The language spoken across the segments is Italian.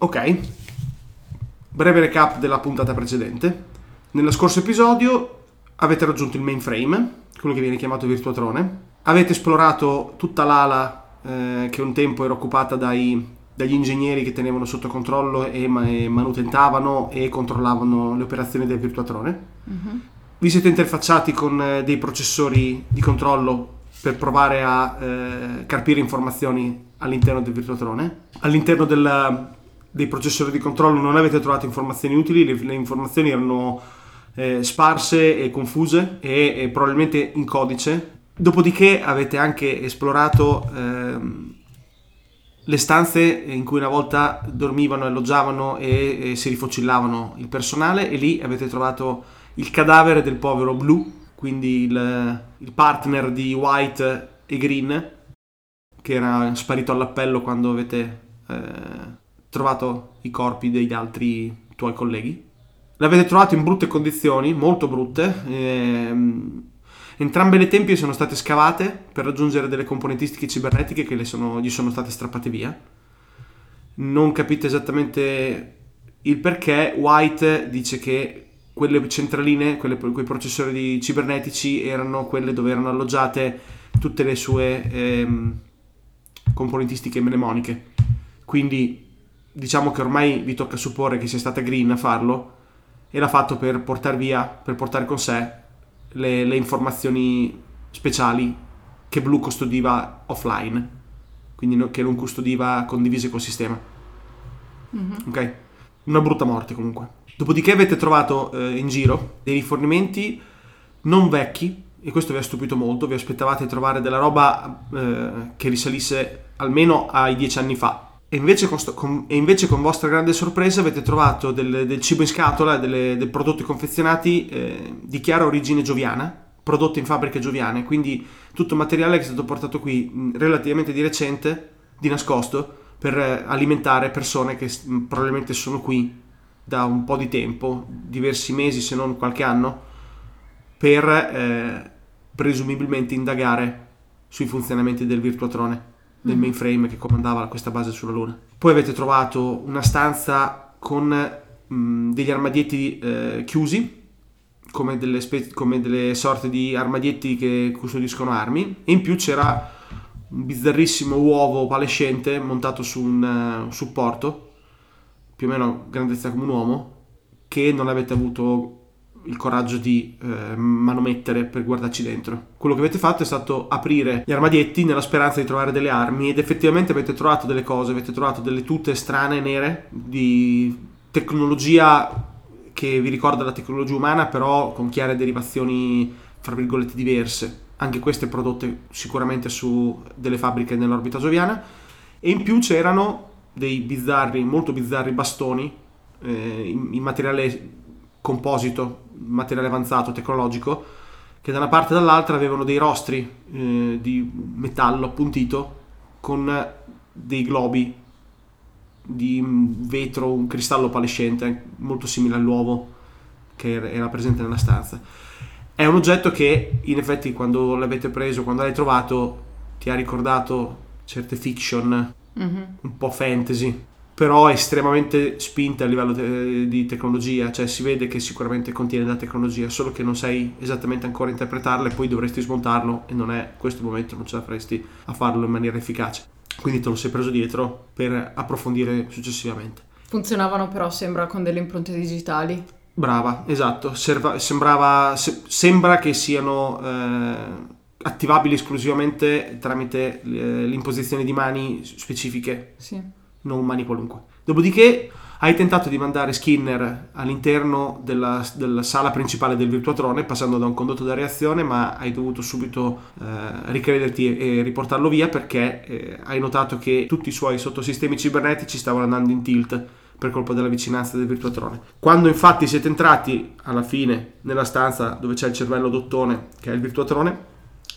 Ok, breve recap della puntata precedente. Nello scorso episodio avete raggiunto il mainframe, quello che viene chiamato Virtuatrone. Avete esplorato tutta l'ala eh, che un tempo era occupata dai, dagli ingegneri che tenevano sotto controllo e, ma- e manutentavano e controllavano le operazioni del Virtuatrone. Vi siete interfacciati con eh, dei processori di controllo per provare a eh, carpire informazioni all'interno del Virtuatrone. All'interno del- dei processori di controllo non avete trovato informazioni utili, le, le informazioni erano eh, sparse e confuse e, e probabilmente in codice. Dopodiché avete anche esplorato ehm, le stanze in cui una volta dormivano, alloggiavano e, e si rifocillavano il personale e lì avete trovato il cadavere del povero Blue, quindi il, il partner di White e Green, che era sparito all'appello quando avete eh, trovato i corpi degli altri tuoi colleghi. L'avete trovato in brutte condizioni, molto brutte. ehm, entrambe le tempie sono state scavate per raggiungere delle componentistiche cibernetiche che sono- gli sono state strappate via. Non capite esattamente il perché. White dice che quelle centraline, quelle- quei processori cibernetici erano quelle dove erano alloggiate tutte le sue ehm, componentistiche mnemoniche. Quindi diciamo che ormai vi tocca supporre che sia stata Green a farlo e l'ha fatto per portare via, per portare con sé le, le informazioni speciali che Blue custodiva offline, quindi no- che non custodiva condivise col sistema. Ok? Una brutta morte comunque. Dopodiché avete trovato eh, in giro dei rifornimenti non vecchi, e questo vi ha stupito molto, vi aspettavate di trovare della roba eh, che risalisse almeno ai dieci anni fa. E invece con, sto- con- e invece con vostra grande sorpresa avete trovato del, del cibo in scatola, delle- dei prodotti confezionati eh, di chiara origine gioviana, prodotti in fabbriche gioviane, quindi tutto materiale che è stato portato qui mh, relativamente di recente, di nascosto, per eh, alimentare persone che mh, probabilmente sono qui da un po' di tempo, diversi mesi se non qualche anno, per eh, presumibilmente indagare sui funzionamenti del virtuatrone, del mainframe che comandava questa base sulla Luna. Poi avete trovato una stanza con mh, degli armadietti eh, chiusi, come delle, spe- come delle sorte di armadietti che custodiscono armi, e in più c'era un bizzarrissimo uovo palescente montato su un eh, supporto, più o meno grandezza come un uomo, che non avete avuto il coraggio di eh, manomettere per guardarci dentro. Quello che avete fatto è stato aprire gli armadietti nella speranza di trovare delle armi ed effettivamente avete trovato delle cose, avete trovato delle tute strane nere di tecnologia che vi ricorda la tecnologia umana però con chiare derivazioni fra virgolette diverse. Anche queste prodotte sicuramente su delle fabbriche nell'orbita gioviana e in più c'erano dei bizzarri, molto bizzarri bastoni eh, in, in materiale composito, materiale avanzato, tecnologico, che da una parte e dall'altra avevano dei rostri eh, di metallo appuntito con dei globi di vetro, un cristallo palescente molto simile all'uovo che era- presente nella stanza. È un oggetto che in effetti quando l'avete preso, quando l'hai trovato, ti ha ricordato certe fiction Mhm. un po' fantasy, però estremamente spinta a livello te- di tecnologia, cioè si vede che sicuramente contiene della tecnologia, solo che non sai esattamente ancora interpretarla e poi dovresti smontarlo e non è questo momento, non ce la faresti a farlo in maniera efficace. Quindi te lo sei preso dietro per approfondire successivamente. Funzionavano però sembra con delle impronte digitali. Brava, esatto. Serva- sembrava, se- sembra che siano eh, attivabili esclusivamente tramite eh, l'imposizione di mani specifiche Sì. Non mani qualunque. Dopodiché hai tentato di mandare Skinner all'interno della, della sala principale del Virtuatrone passando da un condotto da reazione, ma hai dovuto subito eh, ricrederti e riportarlo via perché eh, hai notato che tutti i suoi sottosistemi cibernetici stavano andando in tilt per colpa della vicinanza del Virtuatrone. Quando infatti siete entrati alla fine nella stanza dove c'è il cervello dottone, che è il Virtuatrone,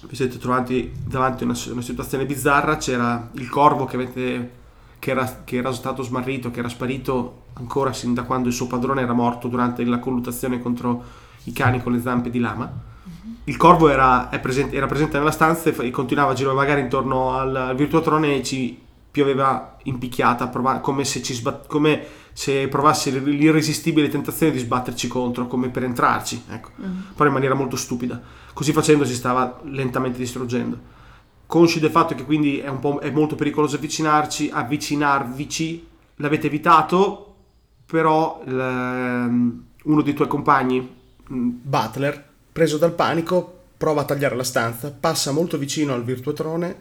vi siete trovati davanti a una, una situazione bizzarra, c'era il corvo che avete che era, che era stato smarrito, che era sparito ancora sin da quando il suo padrone era morto durante la colluttazione contro i cani con le zampe di lama. Il corvo era, presente, era presente nella stanza e fa- e continuava a girovagare intorno al, al virtuatrone e ci pioveva in picchiata, prova- come, se ci sbat- come se provassi l'irresistibile tentazione di sbatterci contro, come per entrarci, ecco. però in maniera molto stupida. Così facendo si stava lentamente distruggendo. Consci del fatto che quindi è, è molto pericoloso avvicinarci, avvicinarvici, l'avete evitato, però il- uno dei tuoi compagni, mh, Butler, preso dal panico, prova a tagliare la stanza, passa molto vicino al virtuatrone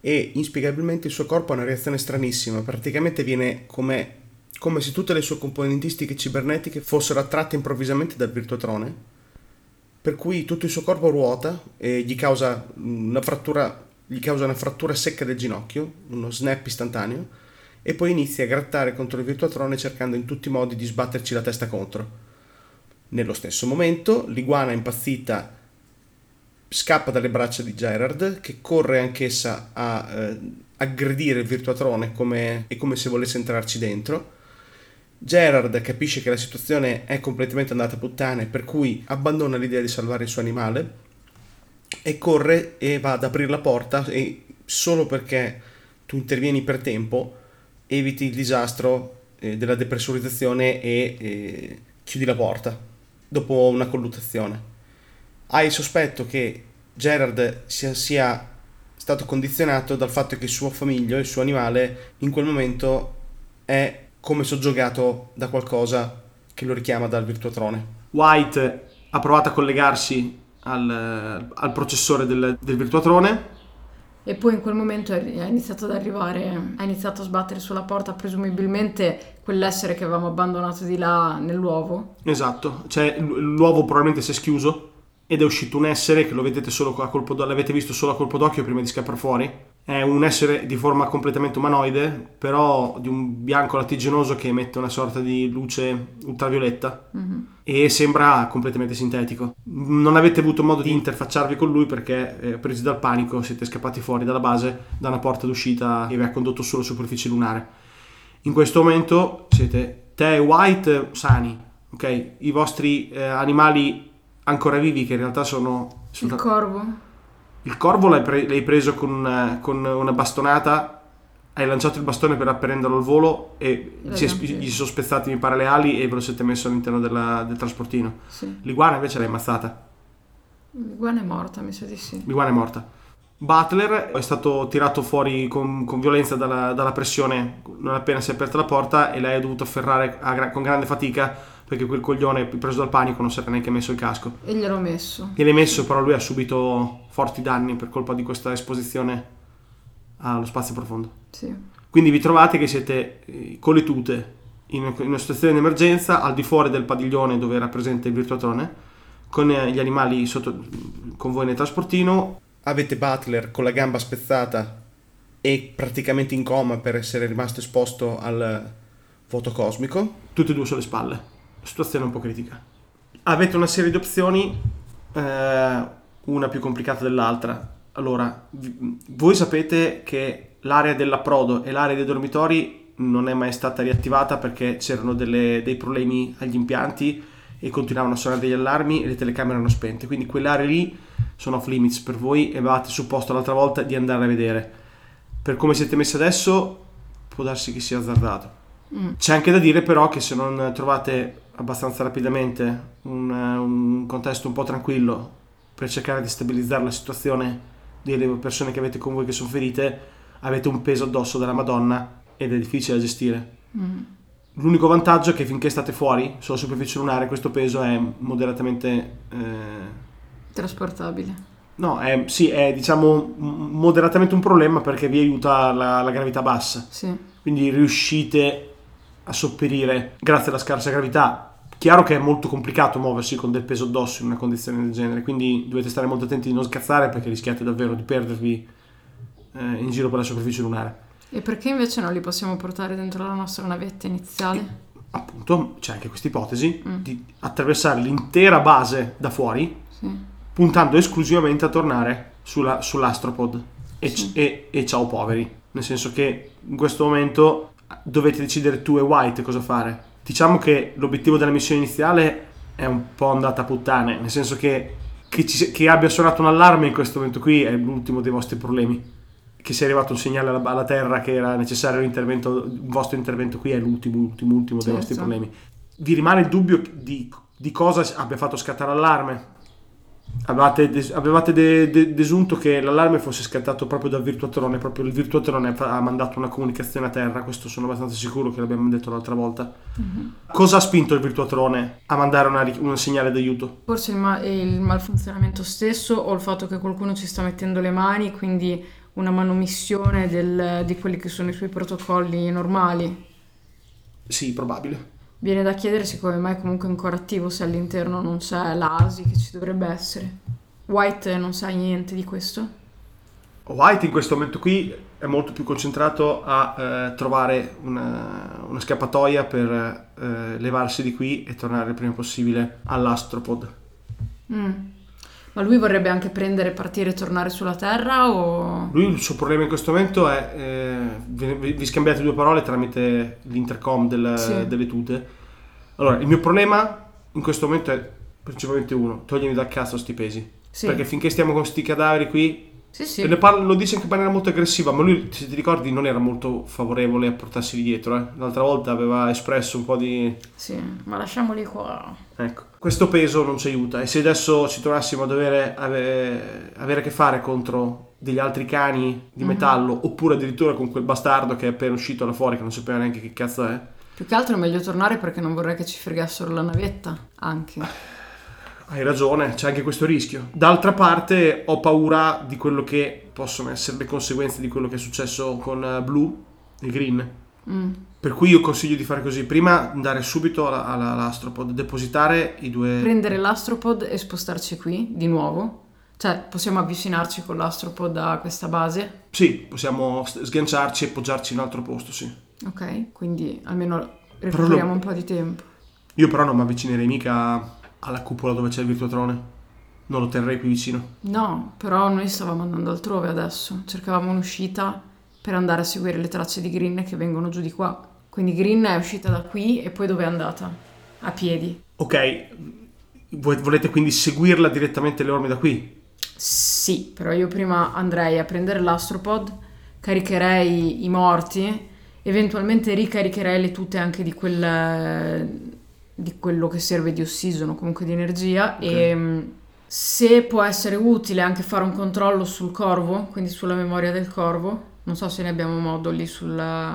e inspiegabilmente il suo corpo ha una reazione stranissima. Praticamente viene come, come se tutte le sue componentistiche cibernetiche fossero attratte improvvisamente dal virtuatrone, per cui tutto il suo corpo ruota e gli causa una frattura, gli causa una frattura secca del ginocchio, uno snap istantaneo, e poi inizia a grattare contro il virtuatrone cercando in tutti i modi di sbatterci la testa contro. Nello stesso momento, l'iguana impazzita scappa dalle braccia di Gerard, che corre anch'essa a eh, aggredire il virtuatrone come, è come se volesse entrarci dentro. Gerard capisce che la situazione è completamente andata a puttane, per cui abbandona l'idea di salvare il suo animale e corre e va ad aprire la porta e solo perché tu intervieni per tempo eviti il disastro eh, della depressurizzazione e eh, chiudi la porta dopo una colluttazione. Hai il sospetto che Gerard sia, sia stato condizionato dal fatto che il suo famiglio, il suo animale, in quel momento è come soggiogato da qualcosa che lo richiama dal virtuatrone. White ha provato a collegarsi al, al processore del, del virtuatrone. E poi in quel momento è iniziato ad arrivare, ha iniziato a sbattere sulla porta, presumibilmente quell'essere che avevamo abbandonato di là nell'uovo. Esatto, cioè l'uovo probabilmente si è schiuso ed è uscito un essere che lo vedete solo a colpo d'occhio, l'avete visto solo a colpo d'occhio prima di scappare fuori. È un essere di forma completamente umanoide, però di un bianco lattiginoso che emette una sorta di luce ultravioletta e sembra completamente sintetico. Non avete avuto modo di interfacciarvi con lui perché eh, presi dal panico siete scappati fuori dalla base da una porta d'uscita che vi ha condotto sulla superficie lunare. In questo momento siete te e White sani, ok? I vostri eh, animali ancora vivi che in realtà sono... Il corvo? Il corvo l'hai, pre- l'hai preso con, eh, con una bastonata, hai lanciato il bastone per apprenderlo al volo e ci è- gli sono spezzati mi pare le ali e ve lo siete messo all'interno della- del trasportino. Sì. L'iguana invece l'hai ammazzata. L'iguana è morta, mi sa di sì. L'iguana è morta. Butler è stato tirato fuori con, con violenza dalla, dalla pressione non appena si è aperta la porta e lei ha dovuto afferrare a con grande fatica perché quel coglione preso dal panico non si era neanche messo il casco. E gliel'ho messo. Gliel'hai messo però lui ha subito forti danni per colpa di questa esposizione allo spazio profondo. Sì. Quindi vi trovate che siete eh, con le tute in una situazione di emergenza al di fuori del padiglione dove era presente il virtuatrone con eh, gli animali sotto, con voi nel trasportino Avete Butler con la gamba spezzata e praticamente in coma per essere rimasto esposto al voto cosmico. tutti e due sulle spalle. Situazione un po' critica. Avete una serie di opzioni, eh, una più complicata dell'altra. Allora, vi- voi sapete che l'area dell'approdo e l'area dei dormitori non è mai stata riattivata perché c'erano delle- dei problemi agli impianti e continuavano a suonare degli allarmi e le telecamere erano spente. Quindi quelle aree lì sono off limits per voi e avevate supposto l'altra volta di andare a vedere. Per come siete messi adesso, può darsi che sia azzardato. Mm. C'è anche da dire però che se non trovate abbastanza rapidamente un, eh, un contesto un po' tranquillo per cercare di stabilizzare la situazione delle persone che avete con voi che sono ferite, avete un peso addosso della Madonna ed è difficile da gestire. Mm. L'unico vantaggio è che finché state fuori sulla superficie lunare questo peso è moderatamente... eh, Trasportabile. no, è, sì, è diciamo moderatamente un problema perché vi aiuta la- la gravità bassa Sì. quindi riuscite a sopperire grazie alla scarsa gravità. Chiaro che è molto complicato muoversi con del peso addosso in una condizione del genere, quindi dovete stare molto attenti di non scazzare perché rischiate davvero di perdervi eh, in giro per la superficie lunare. E perché invece non li possiamo portare dentro la nostra navetta iniziale? Appunto, c'è anche questa ipotesi Mm. di attraversare l'intera base da fuori, Sì. puntando esclusivamente a tornare sulla- sull'astropod. E, Sì. e- e ciao poveri. Nel senso che in questo momento dovete decidere tu e White cosa fare. Diciamo che l'obiettivo della missione iniziale è un po' andata a puttane, nel senso che che, ci- che abbia suonato un allarme in questo momento qui è l'ultimo dei vostri problemi. che sia arrivato un segnale alla, alla Terra che era necessario l'intervento, il vostro intervento qui è l'ultimo, ultimo, ultimo dei Certo. vostri problemi. Vi rimane il dubbio di, di cosa abbia fatto scattare l'allarme? Avevate, des- avevate de- de- desunto che l'allarme fosse scattato proprio dal Virtuatrone, proprio il Virtuatrone ha mandato una comunicazione a terra, questo sono abbastanza sicuro che l'abbiamo detto l'altra volta. Cosa ha spinto il Virtuatrone a mandare una un segnale d'aiuto? Forse il, ma- il malfunzionamento stesso o il fatto che qualcuno ci sta mettendo le mani, quindi una manomissione del- di quelli che sono i suoi protocolli normali. Sì, probabile. Viene da chiedersi come mai comunque è ancora attivo se all'interno non c'è l'ASI che ci dovrebbe essere. White non sa niente di questo? White in questo momento qui è molto più concentrato a eh, trovare una, una scappatoia per eh, levarsi di qui e tornare il prima possibile all'astropod. Mm. Ma lui vorrebbe anche prendere, partire e tornare sulla Terra o... Lui il suo problema in questo momento è eh, vi, vi scambiate due parole tramite l'intercom del- Sì. delle tute. Allora, il mio problema in questo momento è principalmente uno, toglimi dal cazzo sti pesi. Sì, Perché finché stiamo con sti cadaveri qui sì, sì. E ne parla- lo dice anche in maniera molto aggressiva, ma lui, se ti ricordi, non era molto favorevole a portarsi dietro. Eh? L'altra volta aveva espresso un po' di... Sì, ma lasciamoli qua. Ecco, questo peso non ci aiuta. E se adesso ci trovassimo a dover ave- avere a che fare contro degli altri cani di Mhm. metallo, oppure addirittura con quel bastardo che è appena uscito là fuori, che non sapeva neanche che cazzo è, Più che altro è meglio tornare perché non vorrei che ci fregassero la navetta, anche. hai ragione, c'è anche questo rischio. D'altra parte, ho paura di quello che possono essere le conseguenze di quello che è successo con eh, Blue e Green. Mm. Per cui io consiglio di fare così: prima andare subito alla- alla- all'astropod, depositare i due. Prendere l'astropod e spostarci qui, di nuovo. Cioè, possiamo avvicinarci con l'astropod a questa base. Sì, possiamo sganciarci e poggiarci in un altro posto, sì. Ok, quindi almeno recuperiamo un po' di tempo. Io però non mi avvicinerei mica alla cupola dove c'è il Virtuatrone. Non lo terrei qui vicino. No, però noi stavamo andando altrove adesso. Cercavamo un'uscita per andare a seguire le tracce di Green che vengono giù di qua. Quindi Green è uscita da qui e poi dove è andata? A piedi. Ok, volete quindi seguirla direttamente le orme da qui? Sì, però io prima andrei a prendere l'astropod, caricherei i morti, eventualmente ricaricherei le tute anche di, quel, di quello che serve di ossigeno, comunque di energia, e mh, se può essere utile anche fare un controllo sul corvo, quindi sulla memoria del corvo, non so se ne abbiamo modo lì sulla...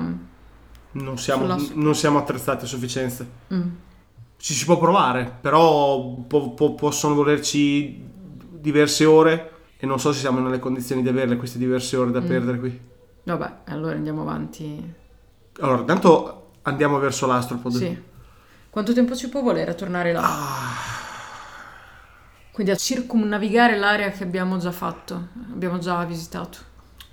Non siamo, Sulla- non siamo attrezzati a sufficienza. Mm. Ci si può provare, però po- po- possono volerci diverse ore e non so se siamo nelle condizioni di averle queste diverse ore da Mm. perdere qui. Vabbè, allora andiamo avanti. Allora, intanto andiamo verso l'astropod. Sì. Quanto tempo ci può volere a tornare là? Quindi a circumnavigare l'area che abbiamo già fatto, abbiamo già visitato,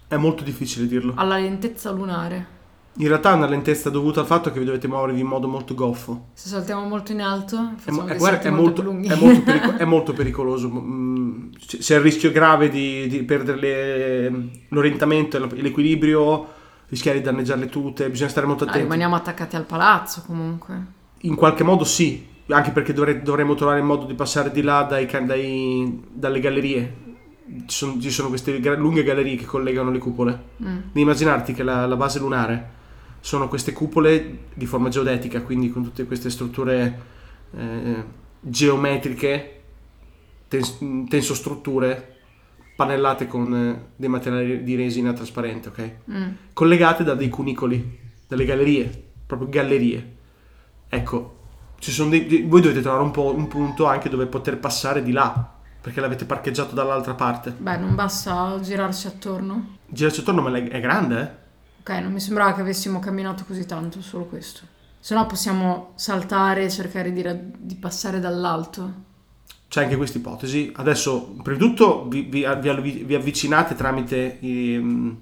È molto difficile dirlo. alla lentezza lunare. In realtà è una lentezza dovuta al fatto che vi dovete muovervi in modo molto goffo. Se saltiamo molto in alto, È, mo- è- dei guarda, è molto, molto, è molto perico- è molto pericoloso. Mm, c- C'è il rischio grave di, di perdere le- l'orientamento e l'equilibrio, rischiare di danneggiare le tute, bisogna stare molto Ah, attenti. rimaniamo attaccati al palazzo comunque. In qualche modo sì, anche perché dovrei- dovremmo trovare il modo di passare di là dai dai- dalle gallerie. Ci sono, ci sono queste gra- lunghe gallerie che collegano le cupole. Mm. Devi immaginarti che la, la base lunare sono queste cupole di forma geodetica, quindi con tutte queste strutture eh, geometriche, tens- tensostrutture, pannellate con eh, dei materiali di resina trasparente, ok? Mm. collegate da dei cunicoli, dalle gallerie, proprio gallerie. Ecco, ci sono dei- voi dovete trovare un, po', un punto anche dove poter passare di là, perché l'avete parcheggiato dall'altra parte. Beh, non basta girarci attorno. Girarci attorno, ma è grande, eh? Ok, non mi sembrava che avessimo camminato così tanto, solo questo. Se no possiamo saltare e cercare di, ra- di passare dall'alto. C'è anche questa ipotesi. Adesso, prima di tutto, vi, vi- vi- vi avvicinate tramite. i-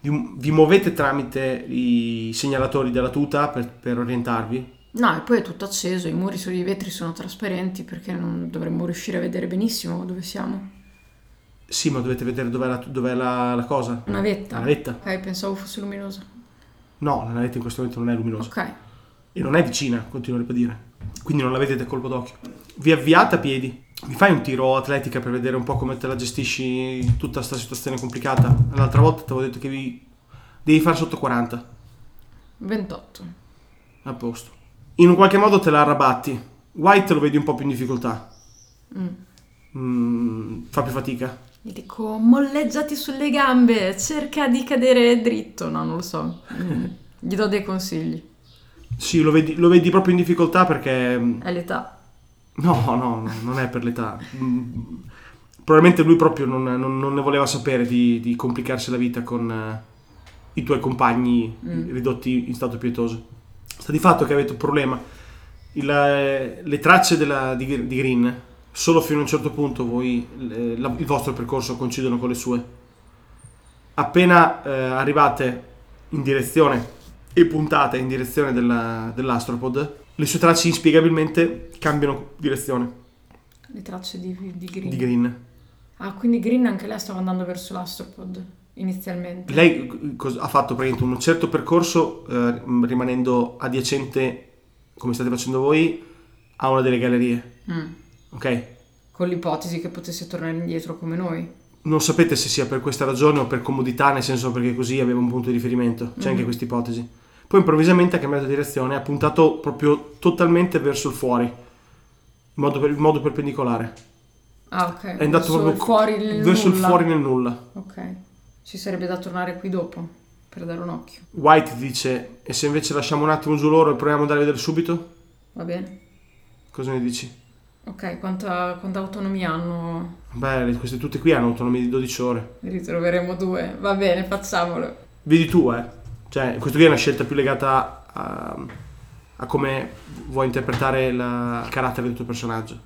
vi, vi muovete tramite i segnalatori della tuta per, per orientarvi. No, e poi è tutto acceso, i muri sui vetri sono trasparenti perché non dovremmo riuscire a vedere benissimo dove siamo. Sì, ma dovete vedere dov'è la, dov'è la, la cosa. Una vetta. La navetta. Ok, pensavo fosse luminosa. No, la navetta in questo momento non è luminosa. Ok. E non è vicina, continuo a ribadire. Quindi non la vedete a colpo d'occhio. Vi avviate a piedi. Mi fai un tiro atletica per vedere un po' come te la gestisci tutta questa situazione complicata? L'altra volta ti avevo detto che devi, devi fare sotto 40. 28. A posto. In un qualche modo te la arrabatti. White lo vedi un po' più in difficoltà. Mm. Mm, fa più fatica. Gli dico, molleggiati sulle gambe, cerca di cadere dritto. No, non lo so. Mm. Gli do dei consigli. Sì, lo vedi, lo vedi proprio in difficoltà perché... mm, È l'età. No, no, no, non è per l'età. Mm, Probabilmente lui proprio non, non- non ne voleva sapere di, di complicarsi la vita con eh, i tuoi compagni Mm. ridotti in stato pietoso. Sta di fatto che avete un problema. Il, eh, le tracce della- di, di Green, solo fino a un certo punto voi, la- il vostro percorso coincidono con le sue. Appena eh, arrivate in direzione e puntate in direzione della- dell'astropod, le sue tracce inspiegabilmente cambiano direzione Le tracce di, di Green. di Green. Ah, quindi Green anche lei stava andando verso l'astropod inizialmente. Lei cos- ha fatto praticamente un certo percorso eh, rimanendo adiacente, come state facendo voi, a una delle gallerie. Mm. Ok? Con l'ipotesi che potesse tornare indietro come noi. Non sapete se sia per questa ragione o per comodità, nel senso perché così aveva un punto di riferimento. C'è anche Mhm. questa ipotesi. Poi improvvisamente ha cambiato direzione, ha puntato proprio totalmente verso il fuori, in modo, per- in modo perpendicolare. Ah, ok. È andato verso proprio il fuori nel verso il nulla. fuori nel nulla. Ok. Ci sarebbe da tornare qui dopo per dare un occhio. White dice: E se invece lasciamo un attimo giù loro e proviamo ad andare a vedere subito? Va bene? Cosa ne dici? Ok, quanta, quanta autonomia hanno? Beh, queste tutte qui hanno autonomia di 12 ore. Ne ritroveremo due. Va bene, facciamolo. Vedi tu, eh. Cioè, questo qui è una scelta più legata a, a come vuoi interpretare la- il carattere del tuo personaggio.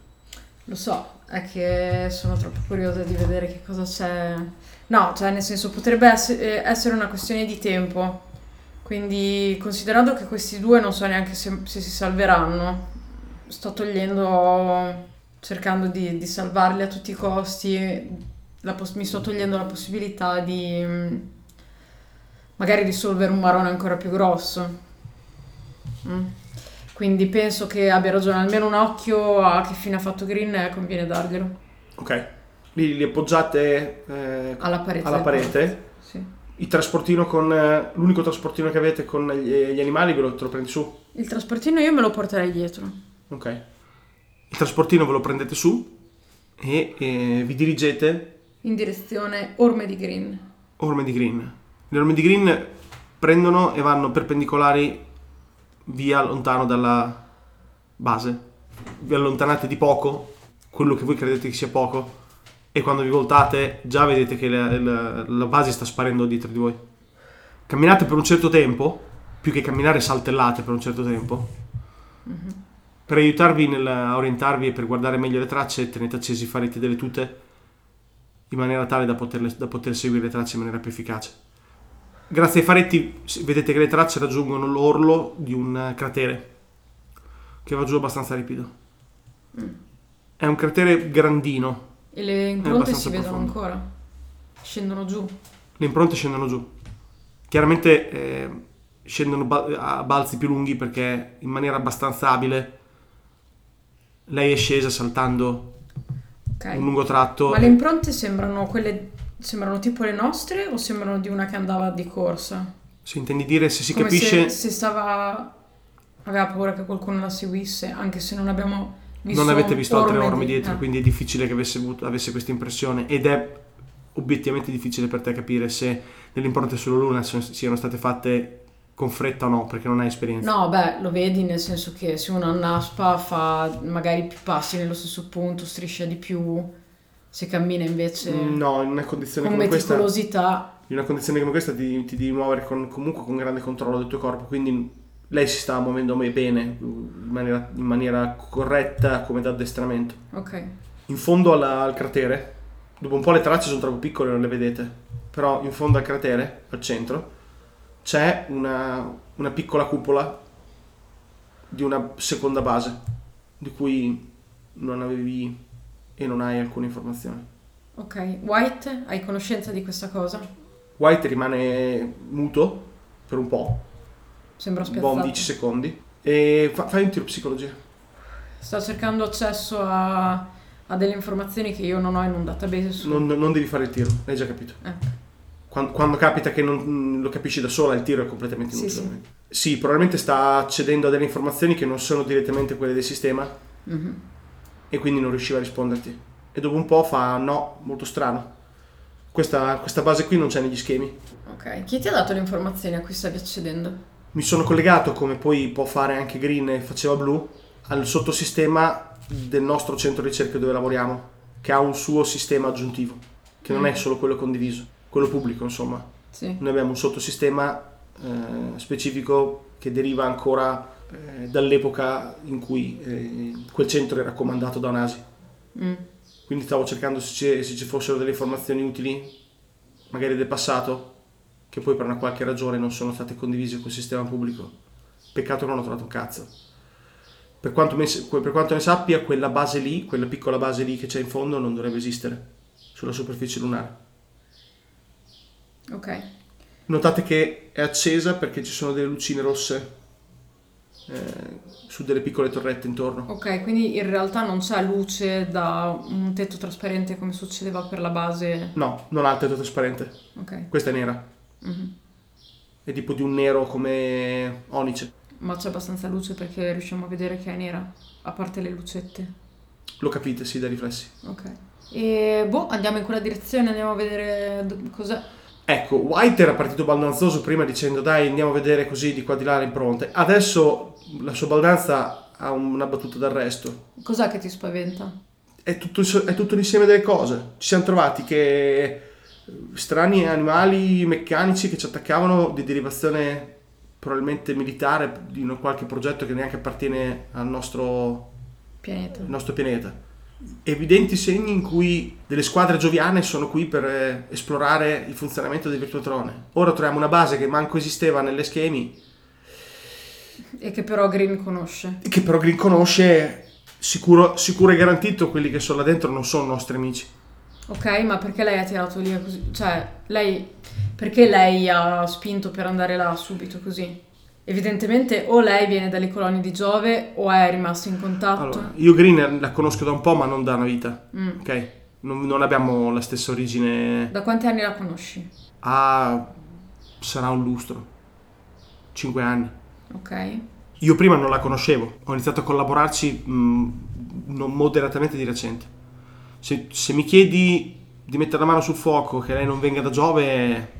Lo so, è che sono troppo curiosa di vedere che cosa c'è. No, cioè nel senso potrebbe essere, essere una questione di tempo. Quindi considerando che questi due non so neanche se, se si salveranno, sto togliendo, cercando di, di salvarli a tutti i costi, la poss- mi sto togliendo la possibilità di magari risolvere un marone ancora più grosso. Mm. Quindi penso che abbia ragione, almeno un occhio a che fine ha fatto Green eh, conviene darglielo. Ok. Li, li appoggiate eh, Alla parete. alla parete. Sì. Il trasportino con. eh, l'unico trasportino che avete con gli, gli animali ve lo, te lo prendi su. Il trasportino io me lo porterei dietro. Ok. Il trasportino ve lo prendete su e eh, vi dirigete In direzione Orme di Green. Orme di Green. Le orme di Green prendono e vanno perpendicolari via lontano dalla base. Vi allontanate di poco, quello che voi credete che sia poco, e quando vi voltate già vedete che la, la- la base sta sparendo dietro di voi. Camminate per un certo tempo, più che camminare saltellate per un certo tempo. Per aiutarvi nel, orientarvi e per guardare meglio le tracce, tenete accesi i faretti delle tute in maniera tale da, poterle- da poter seguire le tracce in maniera più efficace. Grazie ai faretti vedete che le tracce raggiungono l'orlo di un eh, cratere che va giù abbastanza ripido. È un cratere grandino, E le impronte si vedono profondo. ancora. Scendono giù. le impronte scendono giù. Chiaramente eh, scendono a balzi più lunghi perché in maniera abbastanza abile lei è scesa saltando Ok. un lungo tratto. Ma le impronte sembrano quelle. Sembrano tipo le nostre o sembrano di una che andava di corsa? Si intendi dire se si Come capisce se, se stava. Aveva paura che qualcuno la seguisse, anche se non abbiamo. Non avete visto altre orme orme di- dietro, eh. quindi è difficile che avesse, avuto- avesse questa impressione ed è obiettivamente difficile per te capire se delle impronte sulla luna siano state fatte con fretta o no, perché non hai esperienza. No, beh, lo vedi nel senso che se uno annaspa fa magari più passi nello stesso punto, striscia di più, se cammina invece No, in una condizione con come questa, meticolosità. in una condizione come questa ti, ti devi muovere con, comunque con grande controllo del tuo corpo, quindi lei si sta muovendo bene, in maniera, in maniera corretta come da addestramento. Ok. In fondo alla- al cratere, dopo un po' le tracce sono troppo piccole, non le vedete, però in fondo al cratere, al centro, c'è una, una piccola cupola di una seconda base, di cui non avevi e non hai alcuna informazione. Ok. White, hai conoscenza di questa cosa? White rimane muto per un po', Sembra un buon spiazzato. 10 secondi, e fa- fai un tiro psicologia. Sta cercando accesso a ha delle informazioni che io non ho in un database su... Non, non devi fare il tiro, l'hai già capito. Eh. Quando, quando capita che non lo capisci da sola, il tiro è completamente Sì, inutile. Sì. probabilmente sta accedendo a delle informazioni che non sono direttamente quelle del sistema Mhm. e quindi non riusciva a risponderti. E dopo un po' fa no, molto strano. Questa, questa base qui non c'è negli schemi. Ok, chi ti ha dato le informazioni a cui stavi accedendo? Mi sono collegato, come poi può fare anche Green e faceva Blue, al sottosistema del nostro centro ricerca dove lavoriamo, che ha un suo sistema aggiuntivo, che non è solo quello condiviso, quello pubblico insomma. Sì. Noi abbiamo un sottosistema eh, specifico che deriva ancora eh, dall'epoca in cui eh, quel centro era comandato da un'ASI. Mm. Quindi stavo cercando se se ci fossero delle informazioni utili, magari del passato, che poi per una qualche ragione non sono state condivise col sistema pubblico. Peccato che non ho trovato un cazzo. Per quanto, me- per quanto ne sappia, quella base lì, quella piccola base lì che c'è in fondo, non dovrebbe esistere sulla superficie lunare. Ok. Notate che è accesa perché ci sono delle lucine rosse eh, su delle piccole torrette intorno. Ok, quindi in realtà non c'è luce da un tetto trasparente come succedeva per la base. No, non ha il tetto trasparente. Ok. Questa è nera. Mhm. È tipo di un nero come onice. Ma c'è abbastanza luce perché riusciamo a vedere che è nera, a parte le lucette. Lo capite, sì, dai riflessi. Ok. E boh, andiamo in quella direzione, andiamo a vedere d- cos'è. Ecco, White era partito baldanzoso prima dicendo dai andiamo a vedere così di qua di là le impronte. Adesso la sua baldanza ha una battuta d'arresto. Cos'è che ti spaventa? È tutto, è tutto l'insieme delle cose. Ci siamo trovati che strani animali meccanici che ci attaccavano di derivazione probabilmente militare di un qualche progetto che neanche appartiene al nostro, Pianeta. nostro pianeta. Evidenti segni in cui delle squadre gioviane sono qui per eh, esplorare il funzionamento del Virtuatrone. Ora troviamo una base che manco esisteva nelle schemi E che però Green conosce. che però Green conosce sicuro, sicuro e garantito quelli che sono là dentro non sono nostri amici. Ok, ma perché lei ha tirato lì così? Cioè, lei... Perché lei ha spinto per andare là subito così? Evidentemente o lei viene dalle colonie di Giove o è rimasta in contatto. Allora, io Green la conosco da un po' ma non da una vita, Mm. ok? Non, non abbiamo la stessa origine. Da quanti anni la conosci? Ah, sarà un lustro. Cinque anni. Ok. Io prima non la conoscevo, ho iniziato a collaborarci mh, non moderatamente di recente. Se, se mi chiedi di mettere la mano sul fuoco che lei non venga da Giove,